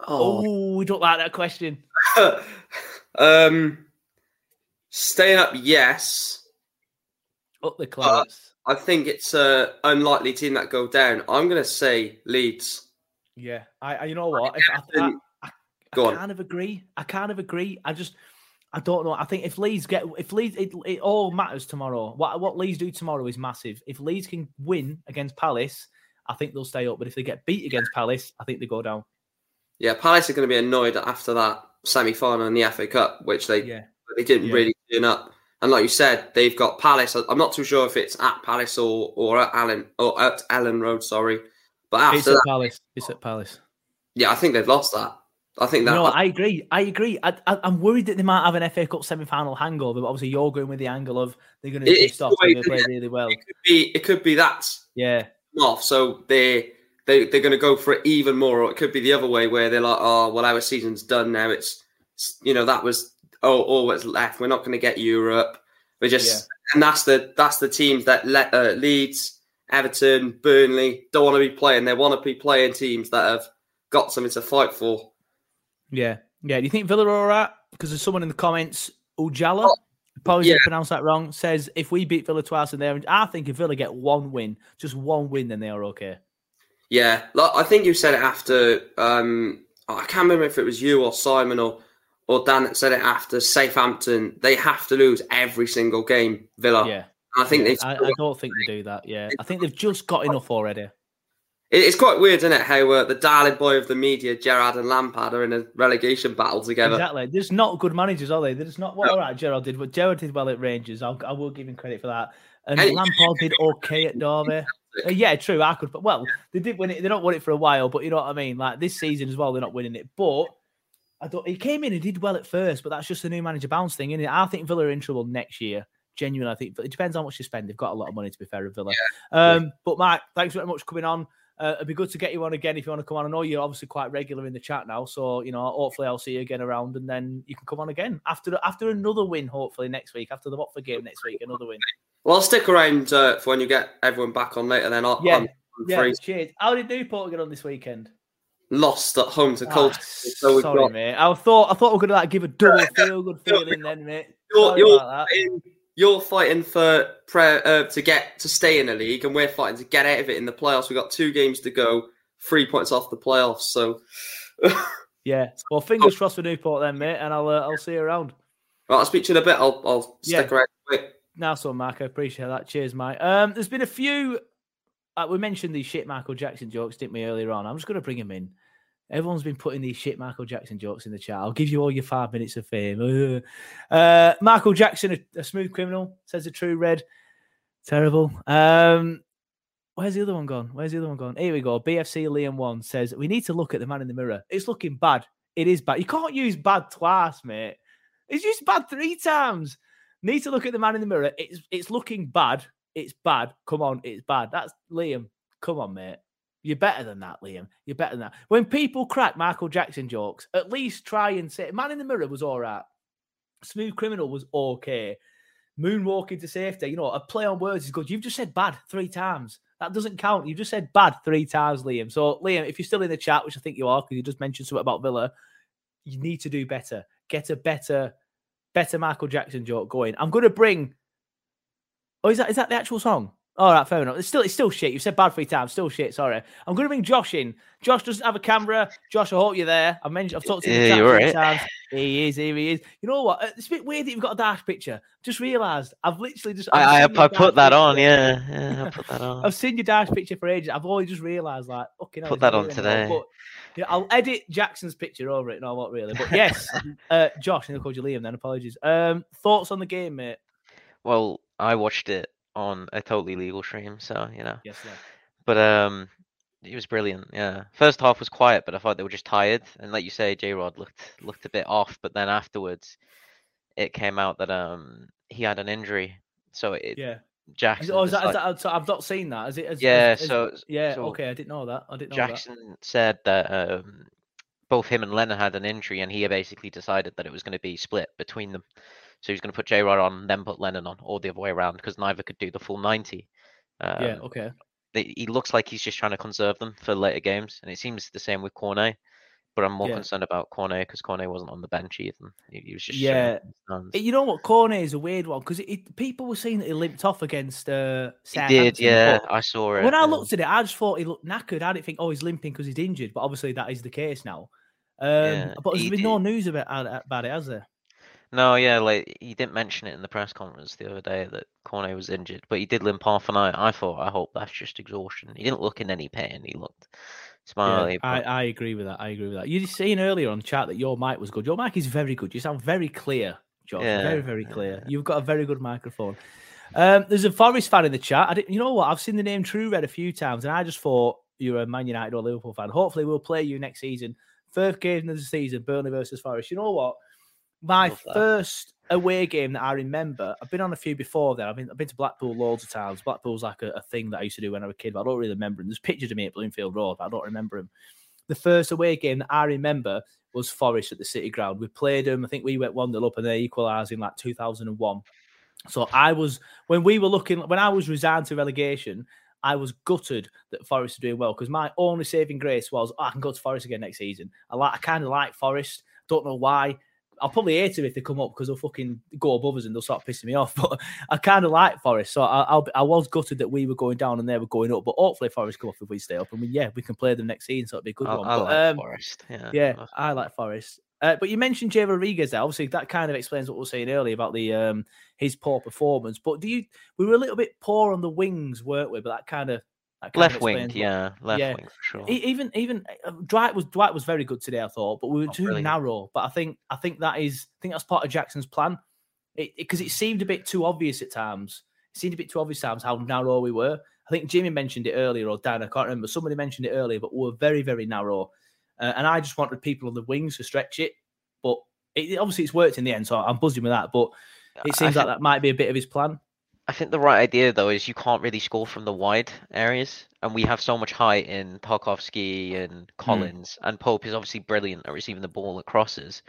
Oh, we don't like that question. um, staying up, yes. Up the Clarets. I think it's a unlikely team that go down. I'm going to say Leeds. Yeah, I, I you know what? If I, I, I kind of agree. I kind of agree. I just, I don't know. I think if Leeds get, if Leeds, it, it all matters tomorrow. What what Leeds do tomorrow is massive. If Leeds can win against Palace, I think they'll stay up. But if they get beat against Palace, I think they go down. Yeah, Palace are going to be annoyed after that semi final in the FA Cup, which they Yeah. they didn't Yeah. really turn up. And like you said, they've got Palace. I'm not too sure if it's at Palace or or at Elland or at Elland Road. Sorry, but after It's at that, Palace. It's at Palace. yeah, I think they've lost that. I think that No, I agree. I agree. I, I'm worried that they might have an FA Cup semi-final hangover, but obviously you're going with the angle of they're going to It- be pissed off and they play really well. it could be it could be that Yeah, off. So they they they're going to go for it even more, or it could be the other way where they're like, oh, well, our season's done now. It's you know that was oh all that's left. We're not going to get Europe. We're just and that's the that's the teams that let uh, Leeds, Everton, Burnley don't want to be playing. They want to be playing teams that have got something to fight for. yeah, yeah. Do you think Villa are all right? Because there's someone in the comments, Ujala, apologies yeah. if I pronounced that wrong, says if we beat Villa twice in there, I think if Villa get one win, just one win, then they are okay. Yeah, like, I think you said it after. Um, I can't remember if it was you or Simon or or Dan that said it after Southampton. They have to lose every single game. Villa. Yeah. I think they've I, I don't think they do that. Yeah, I think they've just got enough already. It's quite weird, isn't it? How uh, the darling boy of the media, Gerrard and Lampard, are in a relegation battle together. Exactly. There's not good managers, are they? There's not. Well, all right, Gerrard did. But Gerrard did well at Rangers. I'll, I will give him credit for that. And. Lampard did okay at Derby. Uh, yeah, true. I could. But well, they did win it. They don't win it for a while, but you know what I mean. Like this season as well, they're not winning it. But I don't. He came in and did well at first, but that's just a new manager bounce thing, isn't it? I think Villa are in trouble next year. Genuinely, I think but it depends on how much you spend. They've got a lot of money to be fair Villa. Um, but Mike, thanks very much for coming on. Uh, it'd be good to get you on again if you want to come on. I know you're obviously quite regular in the chat now, so you know hopefully I'll see you again around, and then you can come on again after after another win. Hopefully next week after the Watford game next week, another win. Well, I'll stick around uh, for when you get everyone back on later. Then I'll, Yeah, I'm, I'm yeah. free. Cheers. How did Newport get on this weekend? Lost at home to Ah, so Sorry, got mate. I thought I thought we were gonna like give a double feel good feeling then, mate. You're, you're, fighting, you're fighting for pre- uh, to get to stay in the league, and we're fighting to get out of it in the playoffs. We've got two games to go, three points off the playoffs. So, Yeah. Well, fingers crossed for Newport then, mate, and I'll uh, I'll see you around. Well, I'll speak to you in a bit. I'll, I'll stick Yeah. around. Wait. Nice one, Mark. I appreciate that. Cheers, mate. Um, there's been a few. Uh, we mentioned these shit Michael Jackson jokes, didn't we, earlier on? I'm just going to bring him in. Everyone's been putting these shit Michael Jackson jokes in the chat. I'll give you all your five minutes of fame. Uh, Michael Jackson, a, a smooth criminal, says a true red. Terrible. Um, where's the other one gone? Where's the other one gone? Here we go. BFC Liam One says we need to look at the man in the mirror. It's looking bad. It is bad. You can't use bad twice, mate. It's used bad three times. Need to look at the man in the mirror. It's it's looking bad. It's bad. Come on, it's bad. That's Liam. Come on, mate. You're better than that, Liam. You're better than that. When people crack Michael Jackson jokes, at least try and say, Man in the Mirror was all right. Smooth Criminal was okay. Moonwalking to safety, you know, a play on words is good. You've just said bad three times. That doesn't count. You've just said bad three times, Liam. So, Liam, if you're still in the chat, which I think you are, because you just mentioned something about Villa, you need to do better. Get a better, better Michael Jackson joke going. I'm going to bring. Oh, is that is that the actual song? All right, fair enough. It's still it's still shit. You've said bad three times. Still shit. Sorry. I'm going to bring Josh in. Josh doesn't have a camera. Josh, I hope you're there. I've mentioned I've talked to him Yeah, you're right. times. He is. Here he is. You know what? Uh, It's a bit weird that you've got a Dyche picture. Just realised. I've literally just. I've I, I, I put that on, yeah. Yeah, I put that on. I've seen your Dyche picture for ages. I've only just realised, like, okay, Put that on today. But yeah, I'll edit Jackson's picture over it. No, I won't really. But yes, uh, Josh, and I called you Liam. Then apologies. Um, thoughts on the game, mate? Well, I watched it on a totally legal stream, so you know. Yes, sir. But um, it was brilliant. Yeah, first half was quiet, but I thought they were just tired, and like you say, J Rod looked looked a bit off. But then afterwards, it came out that um he had an injury, so it Yeah. Jackson. Oh, is that, is decide- that, so I've not seen that. Is it? Is, Yeah, is- is- so- yeah. so okay, I didn't know that. I didn't know that. Jackson said that um, both him and Lennon had an injury, and he basically decided that it was going to be split between them. So he's going to put J Rod on, then put Lennon on, or the other way around, because neither could do the full 90. Um, yeah. Okay. they, he looks like he's just trying to conserve them for later games, and it seems the same with Cornet. But I'm more Yeah. concerned about Cornet because Cornet wasn't on the bench either. He, he was just Yeah. You know what? Cornet is a weird one because people were saying that he limped off against uh, He did, yeah. I saw it. When I looked at it, I just thought he looked knackered. I didn't think, oh, he's limping because he's injured. But obviously, that is the case now. Um, Yeah, but there's he been no news about, about it, has there? No, yeah, like he didn't mention it in the press conference the other day that Cornet was injured, but he did limp half an eye. I thought, I hope that's just exhaustion. He didn't look in any pain. He looked Smiley. Yeah, I, I agree with that. I agree with that. You were saying earlier on chat that your mic was good. Your mic is very good. You sound very clear, Josh. Yeah, Very, very clear. You've got a very good microphone. Um, there's a Forest fan in the chat. I didn't, you know what? I've seen the name True Red a few times, and I just thought you're a Man United or Liverpool fan. Hopefully, we'll play you next season. First game of the season, Burnley versus Forest. You know what? My first away game that I remember, I've been on a few before then. I've been, I've been to Blackpool loads of times. Blackpool's like a, a thing that I used to do when I was a kid, but I don't really remember him. There's pictures of me at Bloomfield Road, but I don't remember him. The first away game that I remember was Forest at the City Ground. We played them. I think we went 1 0 up and they equalised in like 2001. So I was, when we were looking, when I was resigned to relegation, I was gutted that Forest were doing well because my only saving grace was oh, I can go to Forest again next season. I like, I kind of like Forest. Don't know why. I'll probably hate them if they come up because they'll fucking go above us and they'll start pissing me off. But I kind of like Forest, so I, I'll, I was gutted that we were going down and they were going up. But hopefully Forest come off if we stay up. I mean, yeah, we can play them next season, so it'll be a good I, one. I but, like um, Forest. Yeah. yeah, I like Forest. Uh, but you mentioned Jay Rodriguez there. Obviously, that kind of explains what we are saying earlier about the um, his poor performance. But do you? We were a little bit poor on the wings, weren't we? But that kind of that kind of Left wing, yeah, left yeah. wing for sure. Even even uh, Dwight was Dwight was very good today, I thought, but we were too brilliant. narrow. But I think I think that is I think that's part of Jackson's plan. It because it, seemed a bit too obvious at times. It seemed a bit too obvious at times how narrow we were. I think Jimmy mentioned it earlier, or Dan, I can't remember. Somebody mentioned it earlier, but we were very very narrow, uh, and I just wanted people on the wings to stretch it. But it, obviously, it's worked in the end, so I'm buzzing with that. But it I seems like think- that might be a bit of his plan. I think the right idea though is you can't really score from the wide areas, and we have so much height in Tarkowski Hmm. and Collins, and Pope is obviously brilliant at receiving the ball at crosses.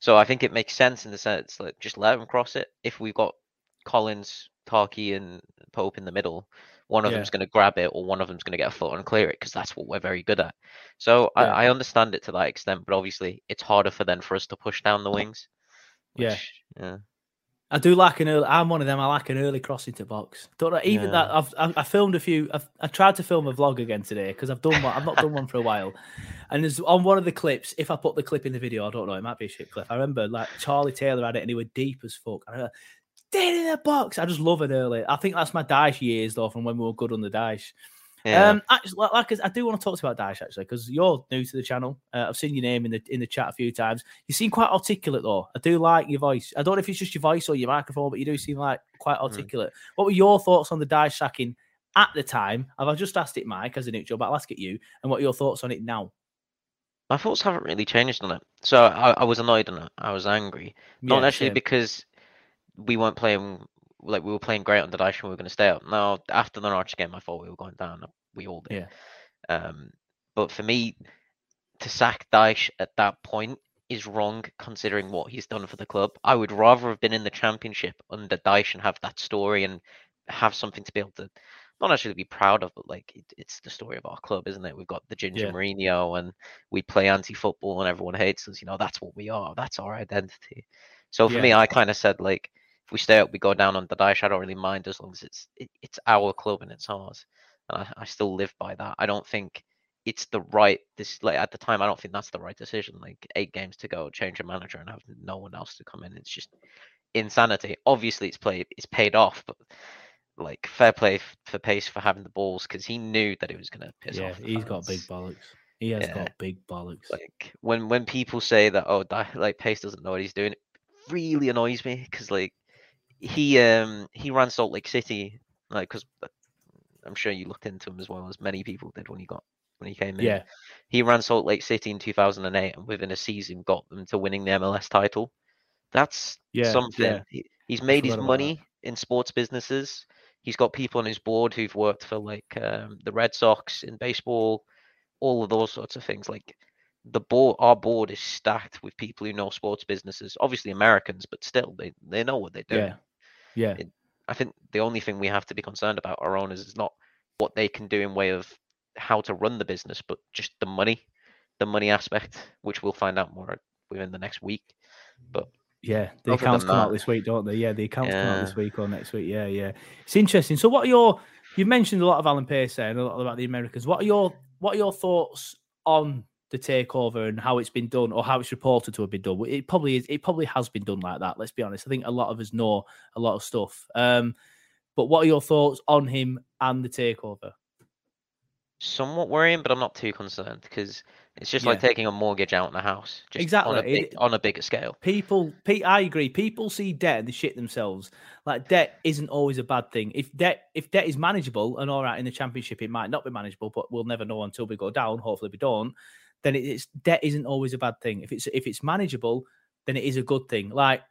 So I think it makes sense in the sense like just let them cross it. If we've got Collins, Tarky, and Pope in the middle, one of Yeah. them's going to grab it, or one of them's going to get a foot and clear it because that's what we're very good at. So Yeah. I, I understand it to that extent, but obviously it's harder for them for us to push down the wings. Yeah. yeah. I do like an early. I'm one of them. I like an early crossing to box. Don't know, even Yeah. that. I've I, I filmed a few. I've, I tried to film a vlog again today because I've done one. I've not done one for a while. And there's on one of the clips. If I put the clip in the video, I don't know. It might be a shit clip. I remember like Charlie Taylor had it, and he were deep as fuck. And I went, Dead in the box. I just love it early. I think that's my Dyche years though, from when we were good on the Dyche. Yeah. Um, actually, like, I do want to talk to you about Dyche actually because you're new to the channel. Uh, I've seen your name in the in the chat a few times. You seem quite articulate though. I do like your voice. I don't know if it's just your voice or your microphone, but you do seem like quite articulate. What were your thoughts on the Dyche sacking at the time? I've just asked it, Mike, as a neutral, but I'll ask it you. And what are your thoughts on it now? My thoughts haven't really changed on it. So I, I was annoyed on it. I was angry. Not Yeah, necessarily because we weren't playing like we were playing great on the Dyche and we were going to stay up. Now after the Norwich game, I thought we were going down. We all did. Yeah. Um, but for me, to sack Dyche at that point is wrong considering what he's done for the club. I would rather have been in the championship under Dyche and have that story and have something to be able to not actually be proud of, but like it, it's the story of our club, isn't it? We've got the Ginger Yeah. Mourinho and we play anti-football and everyone hates us. You know, that's what we are. That's our identity. So for Yeah. me, I kind of said like, if we stay up, we go down on the Dyche. I don't really mind as long as it's it, it's our club and it's ours. And I, I still live by that. I don't think it's the right this like at the time. I don't think that's the right decision. Like eight games to go, change a manager and have no one else to come in. It's just insanity. Obviously, it's played, it's paid off, but like fair play for Pace for having the balls because he knew that it was going to piss yeah, off. the he's got big bollocks. He has Yeah. got big bollocks. Like when when people say that oh Di- like Pace doesn't know what he's doing, it really annoys me because like he um he ran Salt Lake City like because I'm sure you looked into him as well as many people did when he got when he came in. Yeah. he ran Salt Lake City in 2008 and within a season got them to winning the MLS title. That's Yeah, something. yeah. He, he's made his money in sports businesses. He's got people on his board who've worked for like um, the Red Sox in baseball, all of those sorts of things. Like the board, our board is stacked with people who know sports businesses. Obviously Americans, but still they they know what they do. Yeah. Yeah. It- I think the only thing we have to be concerned about our owners is not what they can do in way of how to run the business, but just the money, the money aspect, which we'll find out more within the next week. But Yeah, the accounts come out this week, don't they? Yeah, the accounts come out this week or next week. Yeah, yeah. It's interesting. So, what are your? You've mentioned a lot of Alan Pace and a lot about the Americans. What are your What are your thoughts on the takeover and how it's been done, or how it's reported to have been done? It probably is. It probably has been done like that. Let's be honest. I think a lot of us know a lot of stuff. Um, but what are your thoughts on him and the takeover? somewhat worrying, but I'm not too concerned because it's just like taking a mortgage out on a house, just Exactly. on a, big, It- on a bigger scale. People, pe- I agree. People see debt and they shit themselves. Like debt isn't always a bad thing. If debt, if debt is manageable and all right in the championship, it might not be manageable, but we'll never know until we go down. Hopefully, we don't. Then it- it's debt isn't always a bad thing. If it's if it's manageable, then it is a good thing. Like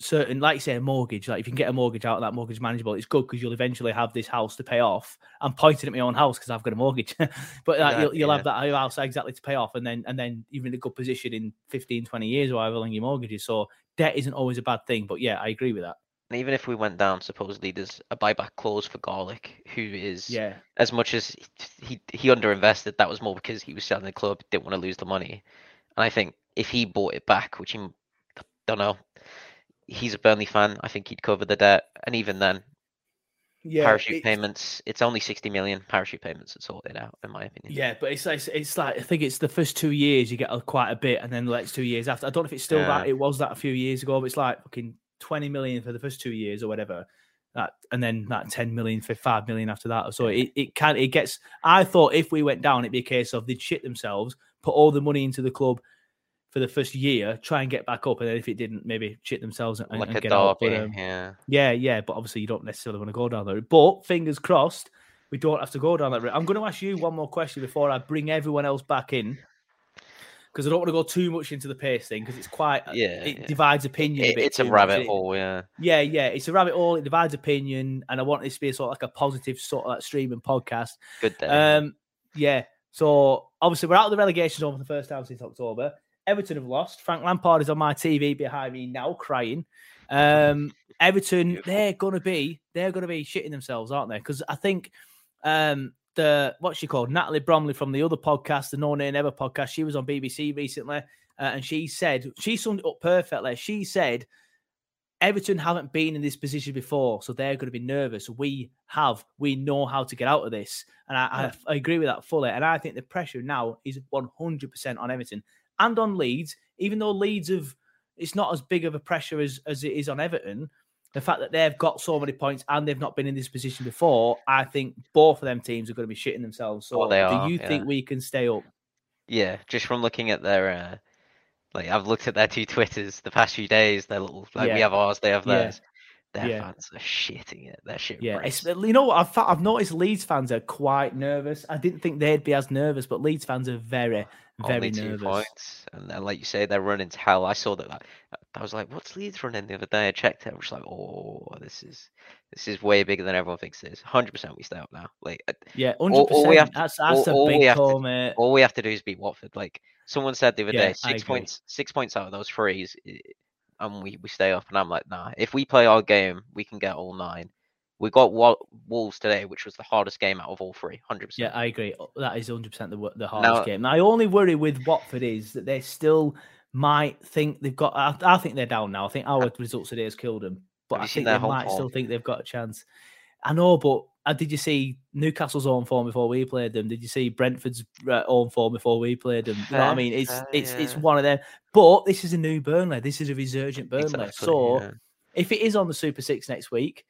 certain, like you say, a mortgage. Like if you can get a mortgage out of that mortgage manageable, it's good because you'll eventually have this house to pay off. I'm pointing at my own house because I've got a mortgage, but like, you'll, Exactly, you'll yeah. have that house exactly to pay off, and then and then you're in a good position in 15, 20 years or however long your mortgage is. So debt isn't always a bad thing. But yeah, I agree with that. And even if we went down, supposedly there's a buyback clause for Garlick, who is Yeah. as much as he he underinvested, that was more because he was selling the club, didn't want to lose the money. And I think if he bought it back, which he don't know, he's a Burnley fan. I think he'd cover the debt, and even then, Yeah, parachute it's- payments. It's only sixty million parachute payments to sorted out, in my opinion. Yeah, but it's like it's like I think it's the first two years you get a, quite a bit, and then the next two years after. I don't know if it's still that. It was that a few years ago, but it's like fucking twenty million for the first two years or whatever. That and then that ten million for five million after that. So it, it can it gets. I thought if we went down, it'd be a case of they'd shit themselves, put all the money into the club for the first year, try and get back up, and then if it didn't, maybe shit themselves and, Like and a get out. But, um, yeah. yeah, yeah, but obviously you don't necessarily want to go down there. But fingers crossed, we don't have to go down that route. I'm going to ask you one more question before I bring everyone else back in, because I don't want to go too much into the pace thing because it's quite Yeah, it yeah. divides opinion. a It- bit it's a much. rabbit It- hole, yeah. Yeah, yeah, it's a rabbit hole. It divides opinion, and I want this to be sort of like a positive sort of like streaming podcast. Good day. Um, yeah. So obviously we're out of the relegation zone for the first time since October. Everton have lost. Frank Lampard is on my TV behind me now, crying. Um, Everton, they're gonna be, they're gonna be shitting themselves, aren't they? Because I think um the what's she called, Natalie Bromley from the other podcast, the No Name Ever podcast. She was on BBC recently, uh, and she said she summed it up perfectly. She said Everton haven't been in this position before, so they're going to be nervous. We have, we know how to get out of this, and I, I, I agree with that fully. And I think the pressure now is 100% on Everton and on Leeds, even though Leeds have, it's not as big of a pressure as as it is on Everton. The fact that they've got so many points and they've not been in this position before, I think both of them teams are going to be shitting themselves. So, Oh, they do are, you think we can stay up? Yeah, just from looking at their, uh, like I've looked at their two Twitters the past few days. Their little, like we have ours, they have Yeah. theirs. Their Yeah. fans are shitting it. They're shitting Yeah, it's, you know what? I've I've noticed Leeds fans are quite nervous. I didn't think they'd be as nervous, but Leeds fans are very, very Only two nervous. points, and then like you say, they're running to hell. I saw that. like, I was like, "What's Leeds running?" The other day, I checked it. I was like, "Oh, this is this is way bigger than everyone thinks it is." Hundred percent, we stay up now. Like, uh, Yeah, all- hundred all we have percent. to- That's that's all- all a we big to- call, mate. All we have to do is beat Watford. Like someone said the other Yeah, day, six points, six points out of those threes, i- and we we stay up. And I'm like, nah. If we play our game, we can get all nine. We got Wolves today, which was the hardest game out of all three. Hundred percent. Yeah, I agree. That is hundred percent the the hardest Now- game. My only worry with Watford is that they're still might think they've got. I, I think they're down now. I think our results today has killed them, but I think they might still think they've got a chance. I know, but uh, did you see Newcastle's own form before we played them? Did you see Brentford's uh, own form before we played them? You know what I mean? It's fair, it's it's yeah. one of them. But this is a new Burnley. This is a resurgent Burnley. Exactly, so yeah. if it is on the Super Six next week,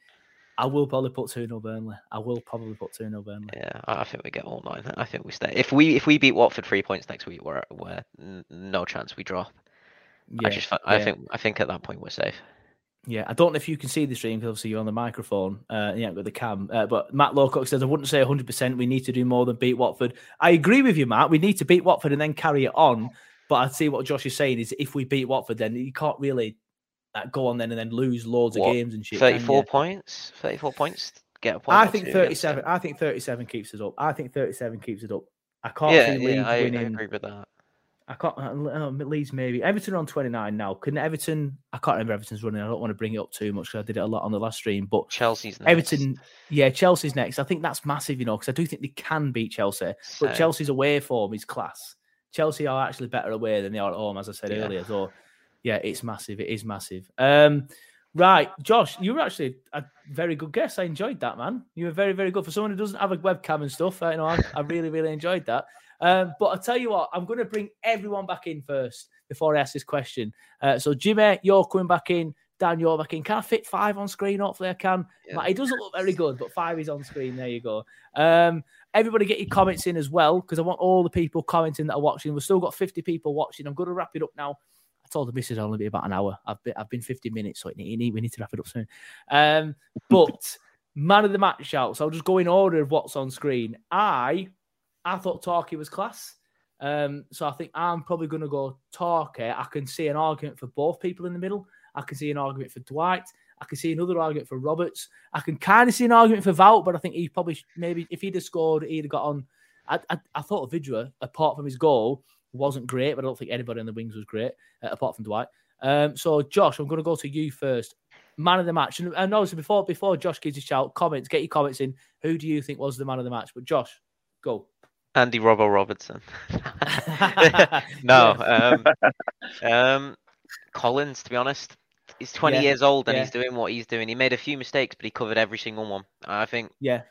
I will probably put two 0 Burnley. I will probably put two 0 Burnley. Yeah, I think we get all nine. I think we stay. If we if we beat Watford three points next week, we're we're no chance we drop. I just I yeah. think I think at that point we're safe. Yeah, I don't know if you can see the stream because obviously you're on the microphone. Uh, you haven't the cam. Uh, but Matt Lowcock says, I wouldn't say 100%. We need to do more than beat Watford. I agree with you, Matt. We need to beat Watford and then carry it on. But I see what Josh is saying is if we beat Watford, then you can't really uh, go on then and then lose loads What, of games and shit. Thirty-four points. Thirty-four points. Get a point. I think 37. I think 37 keeps us up. I think 37 keeps it up. I can't Yeah, see Leeds yeah, I, I winning. agree with that. I can't. Uh, uh, Leeds maybe. Everton are on 29 now. Couldn't Everton? I can't remember Everton's running. I don't want to bring it up too much because I did it a lot on the last stream. But Chelsea's next. Everton, yeah, Chelsea's next. I think that's massive, you know, because I do think they can beat Chelsea. But Chelsea's away form is class. Chelsea are actually better away than they are at home, as I said Yeah. earlier. So, yeah, it's massive. It is massive. Um, right, Josh, you were actually a very good guest. I enjoyed that, man. You were very, very good for someone who doesn't have a webcam and stuff. uh, You know, I, I really, really enjoyed that. Um, but I'll tell you what, I'm going to bring everyone back in first before I ask this question. Uh, so, Jimmy, you're coming back in. Dan, you're back in. Can I fit five on screen? Hopefully, I can. Matt, It doesn't look very good, but five is on screen. There you go. Um, everybody get your comments in as well because I want all the people commenting that are watching. We've still got 50 people watching. I'm going to wrap it up now. Told the missus I'll only be about an hour. I've been, I've been 50 minutes, so it need, we need to wrap it up soon. Um, but man of the match shouts. I'll just go in order of what's on screen. I I thought Tarky was class. Um, so I think I'm probably going to go Tarky. I can see an argument for both people in the middle. I can see an argument for Dwight. I can see another argument for Roberts. I can kind of see an argument for Wout, but I think he probably maybe if he'd have scored, he'd have got on. I, I, I thought Vydra, apart from his goal, wasn't great, but I don't think anybody in the wings was great, uh, apart from Dwight. Um, so Josh, I'm going to go to you first. Man of the match, and, and obviously before before Josh gives his shout, comments, get your comments in. Who do you think was the man of the match? But Josh, go. Andy Robbo Robertson. no, um, um, Collins. To be honest, he's 20 Yeah, years old and yeah. he's doing what he's doing. He made a few mistakes, but he covered every single one. I think. Yeah.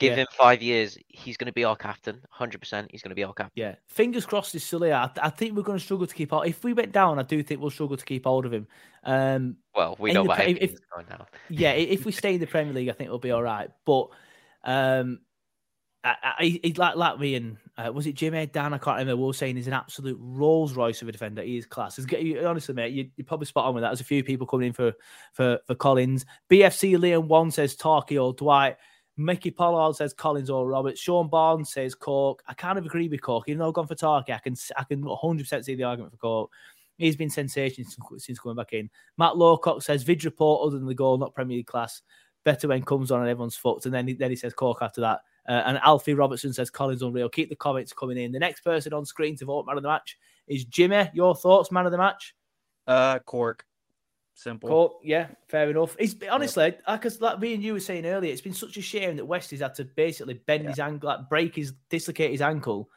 Give Yeah. him five years, he's going to be our captain. 100%. He's going to be our captain. Yeah, fingers crossed is here. I, I think we're going to struggle to keep hold. If we went down, I do think we'll struggle to keep hold of him. Um, Well, we know the about Pre- everything if, that's going down. yeah, if we stay in the Premier League, I think we'll be all right. But um, I, I, he, like like me and uh, was it Jimmy Dan? I can't remember. We were saying he's an absolute Rolls Royce of a defender. He is class. He's, honestly, mate, you, you're probably spot on with that. There's a few people coming in for for for Collins. BFC Liam one says Tarky or Dwight. Mickey Pollard says Collins or Roberts. Sean Barnes says Cork. I kind of agree with Cork. Even though I've gone for Tarky, I can I can 100% see the argument for Cork. He's been sensational since, coming back in. Matt Lawcock says Vid report other than the goal, not Premier League class. Better when comes on and everyone's fucked. And then he, then he says Cork after that. Uh, and Alfie Robertson says Collins unreal. Keep the comments coming in. The next person on screen to vote man of the match is Jimmy. Your thoughts, man of the match? Uh, Cork. Simple. Cool. Yeah, fair enough. It's honestly, because like me and you were saying earlier, it's been such a shame that West has had to basically bend his ankle, like break his, dislocate his ankle.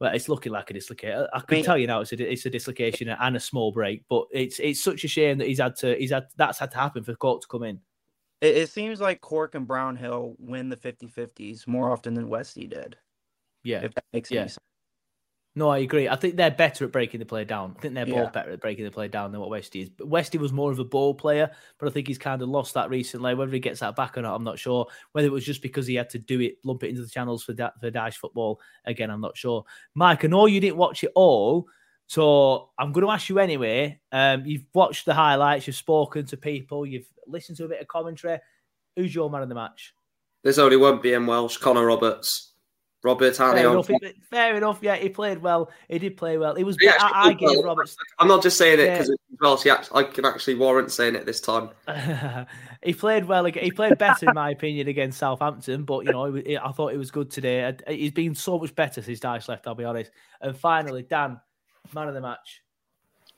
Well, it's looking like a dislocate. I, I can mean- tell you now, it's a it's a dislocation and a small break. But it's it's such a shame that he's had to he's had that's had to happen for Cork to come in. It, it seems like Cork and Brownhill win the 50-50s more often than Westy did. Yeah, If that makes Yeah. any sense. No, I agree. I think they're better at breaking the play down. I think they're Yeah. both better at breaking the play down than what Westy is. But Westy was more of a ball player, but I think he's kind of lost that recently. Whether he gets that back or not, I'm not sure. Whether it was just because he had to do it, lump it into the channels for da- for Dyche football, again, I'm not sure. Mike, I know you didn't watch it all, so I'm going to ask you anyway. Um, you've watched the highlights, you've spoken to people, you've listened to a bit of commentary. Who's your man of the match? There's only one BM Welsh, Connor Roberts. Robert Fair enough. he- fair enough. Yeah, he played well. He did play well. It was. Yeah, I, I gave well. Roberts. I'm not just saying it because it's Welsh. He act- I can actually warrant saying it this time. he played well. ag- He played better, in my opinion, against Southampton. But you know, it I thought it was good today. He's been so much better since Dyche left. I'll be honest. And finally, Dan, man of the match.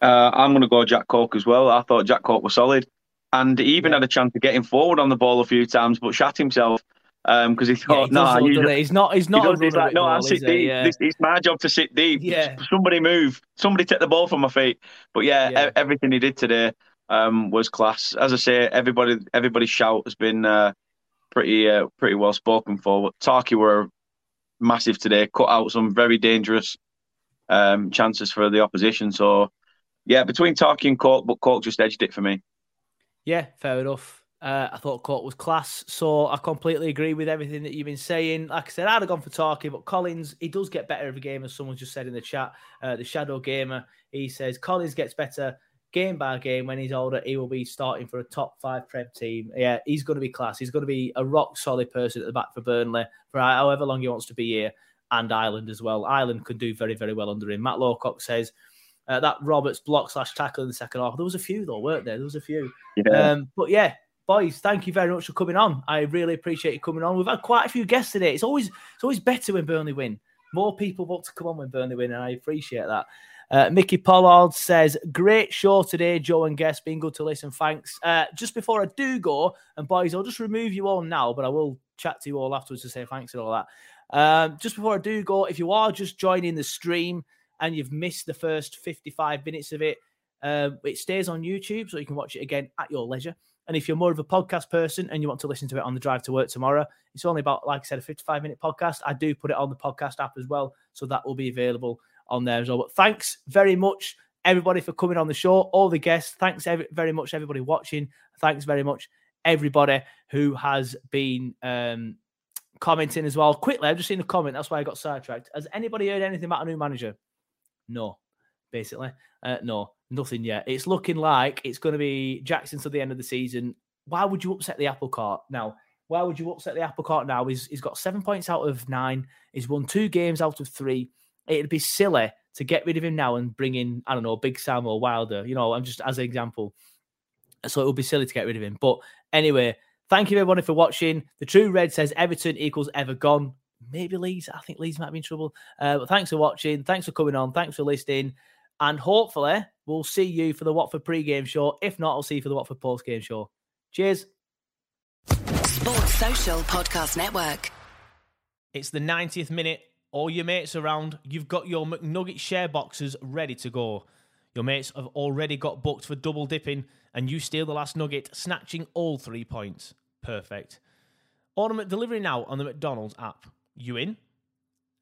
Uh, I'm going to go Jack Cork as well. I thought Jack Cork was solid, and he even had a chance of getting forward on the ball a few times, but shot himself because he Yeah, thought, he "No, though, doesn't? He's not. He's not. He he's like, no, I sit deep. Yeah. This, it's my job to sit deep. Yeah. Somebody move. Somebody take the ball from my feet. But yeah, Yeah. e- everything he did today um, was class. As I say, everybody, everybody's shout has been uh, pretty, uh, pretty well spoken for. But Tarky were massive today. Cut out some very dangerous um, chances for the opposition. So yeah, between Tarky and Cork, but Cork just edged it for me. Yeah, fair enough. Uh, I thought Court was class, so I completely agree with everything that you've been saying. Like I said, I'd have gone for Tarky, but Collins, he does get better every game, as someone just said in the chat. Uh, the Shadow Gamer, he says Collins gets better game by game. When he's older, he will be starting for a top five prep team. Yeah, he's going to be class. He's going to be a rock solid person at the back for Burnley for however long he wants to be here, and Ireland as well. Ireland could do very, very well under him. Matt Lawcock says. Uh, that Roberts block slash tackle in the second half. There was a few though, weren't there? There was a few. Yeah. Um, but yeah, boys, thank you very much for coming on. I really appreciate you coming on. We've had quite a few guests today. It's always it's always better when Burnley win. More people want to come on when Burnley win, and I appreciate that. Uh, Mickey Pollard says, "Great show today, Joe and guests. Been good to listen. Thanks." Uh, just before I do go, and boys, I'll just remove you all now, but I will chat to you all afterwards to say thanks and all that. Um, just before I do go, if you are just joining the stream and you've missed the first 55 minutes of it, uh, it stays on YouTube, so you can watch it again at your leisure. And if you're more of a podcast person and you want to listen to it on the drive to work tomorrow, it's only about, like I said, a 55 minute podcast. I do put it on the podcast app as well, so that will be available on there as well. But thanks very much, everybody, for coming on the show. All the guests, thanks very much, everybody watching. Thanks very much, everybody who has been um, commenting as well. Quickly, I've just seen a comment. That's why I got sidetracked. Has anybody heard anything about a new manager? No, basically. Uh, no, nothing yet. It's looking like it's going to be Jackson to the end of the season. Why would you upset the apple cart now? Why would you upset the apple cart now? He's, he's got seven points out of nine. He's won two games out of three. It'd be silly to get rid of him now and bring in, I don't know, Big Sam or Wilder. You know, I'm just as an example. So it would be silly to get rid of him. But anyway, thank you everybody for watching. The True Red says Everton equals ever gone. Maybe Leeds. I think Leeds might be in trouble. Uh, but thanks for watching. Thanks for coming on. Thanks for listening. And hopefully, we'll see you for the Watford pre-game show. If not, I'll see you for the Watford post-game show. Cheers. Sports Social Podcast Network. It's the 90th minute. All your mates around. You've got your McNugget share boxes ready to go. Your mates have already got booked for double dipping, and you steal the last nugget, snatching all three points. Perfect. Order delivery now on the McDonald's app. You in?